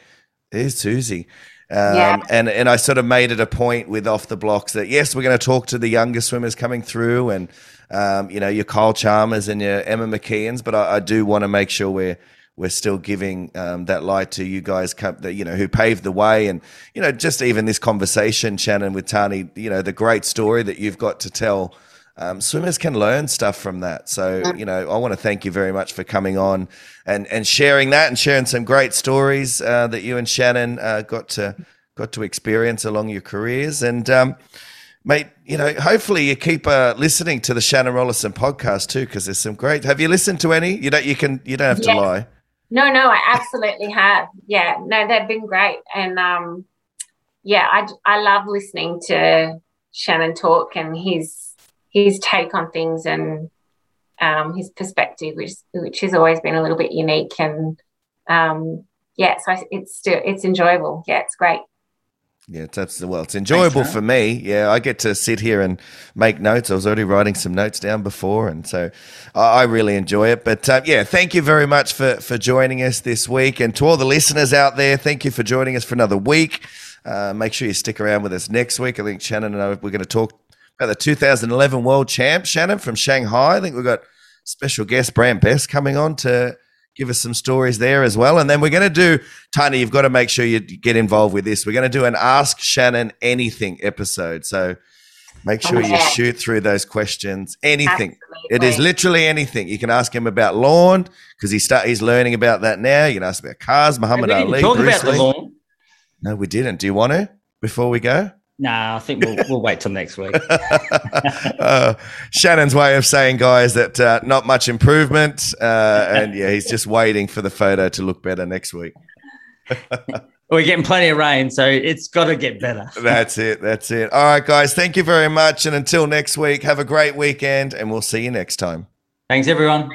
There's Susie. Um, yeah. and, and I sort of made it a point with off the blocks that yes, we're going to talk to the younger swimmers coming through and, um, you know, your Kyle Chalmers and your Emma McKeons, but I, I do want to make sure we're, we're still giving um, that light to you guys you know who paved the way and you know just even this conversation shannon with tarnee you know the great story that you've got to tell um, swimmers can learn stuff from that. So, you know, I want to thank you very much for coming on and, and sharing that and sharing some great stories uh, that you and Shannon uh, got to got to experience along your careers. And, um, mate, you know, hopefully you keep uh, listening to the Shannon Rollason podcast too, because there's some great. Have you listened to any? You don't. You can. You don't have to lie. No, no, I absolutely have. Yeah, no, they've been great, and um, yeah, I I love listening to Shannon talk and his his take on things and um, his perspective, which which has always been a little bit unique and um, yeah, so it's still it's enjoyable. Yeah, it's great. Yeah, it's absolutely well. It's enjoyable Thanks, for me. Yeah, I get to sit here and make notes. I was already writing some notes down before, and so I really enjoy it. But uh, yeah, thank you very much for for joining us this week, and to all the listeners out there, thank you for joining us for another week. Uh, make sure you stick around with us next week. I think Shannon and I we're going to talk Got the 2011 world champ, Shannon from Shanghai. I think we've got special guest Bram Best coming on to give us some stories there as well. And then we're going to do, Tarnee, you've got to make sure you get involved with this. We're going to do an Ask Shannon Anything episode. So make sure you oh, shoot through those questions. Anything. Absolutely. It is literally anything. You can ask him about lawn because he start, he's learning about that now. You can ask about cars, Muhammad Ali. Talk Bruce about Lee. the lawn. No, we didn't. Do you want to before we go? No, I think we'll we'll wait till next week. (laughs) uh, Shannon's way of saying, guys, that uh, not much improvement, uh, and yeah, he's just waiting for the photo to look better next week. (laughs) We're getting plenty of rain, so it's got to get better. (laughs) that's it. That's it. All right, guys. Thank you very much, and until next week, have a great weekend, and we'll see you next time. Thanks, everyone.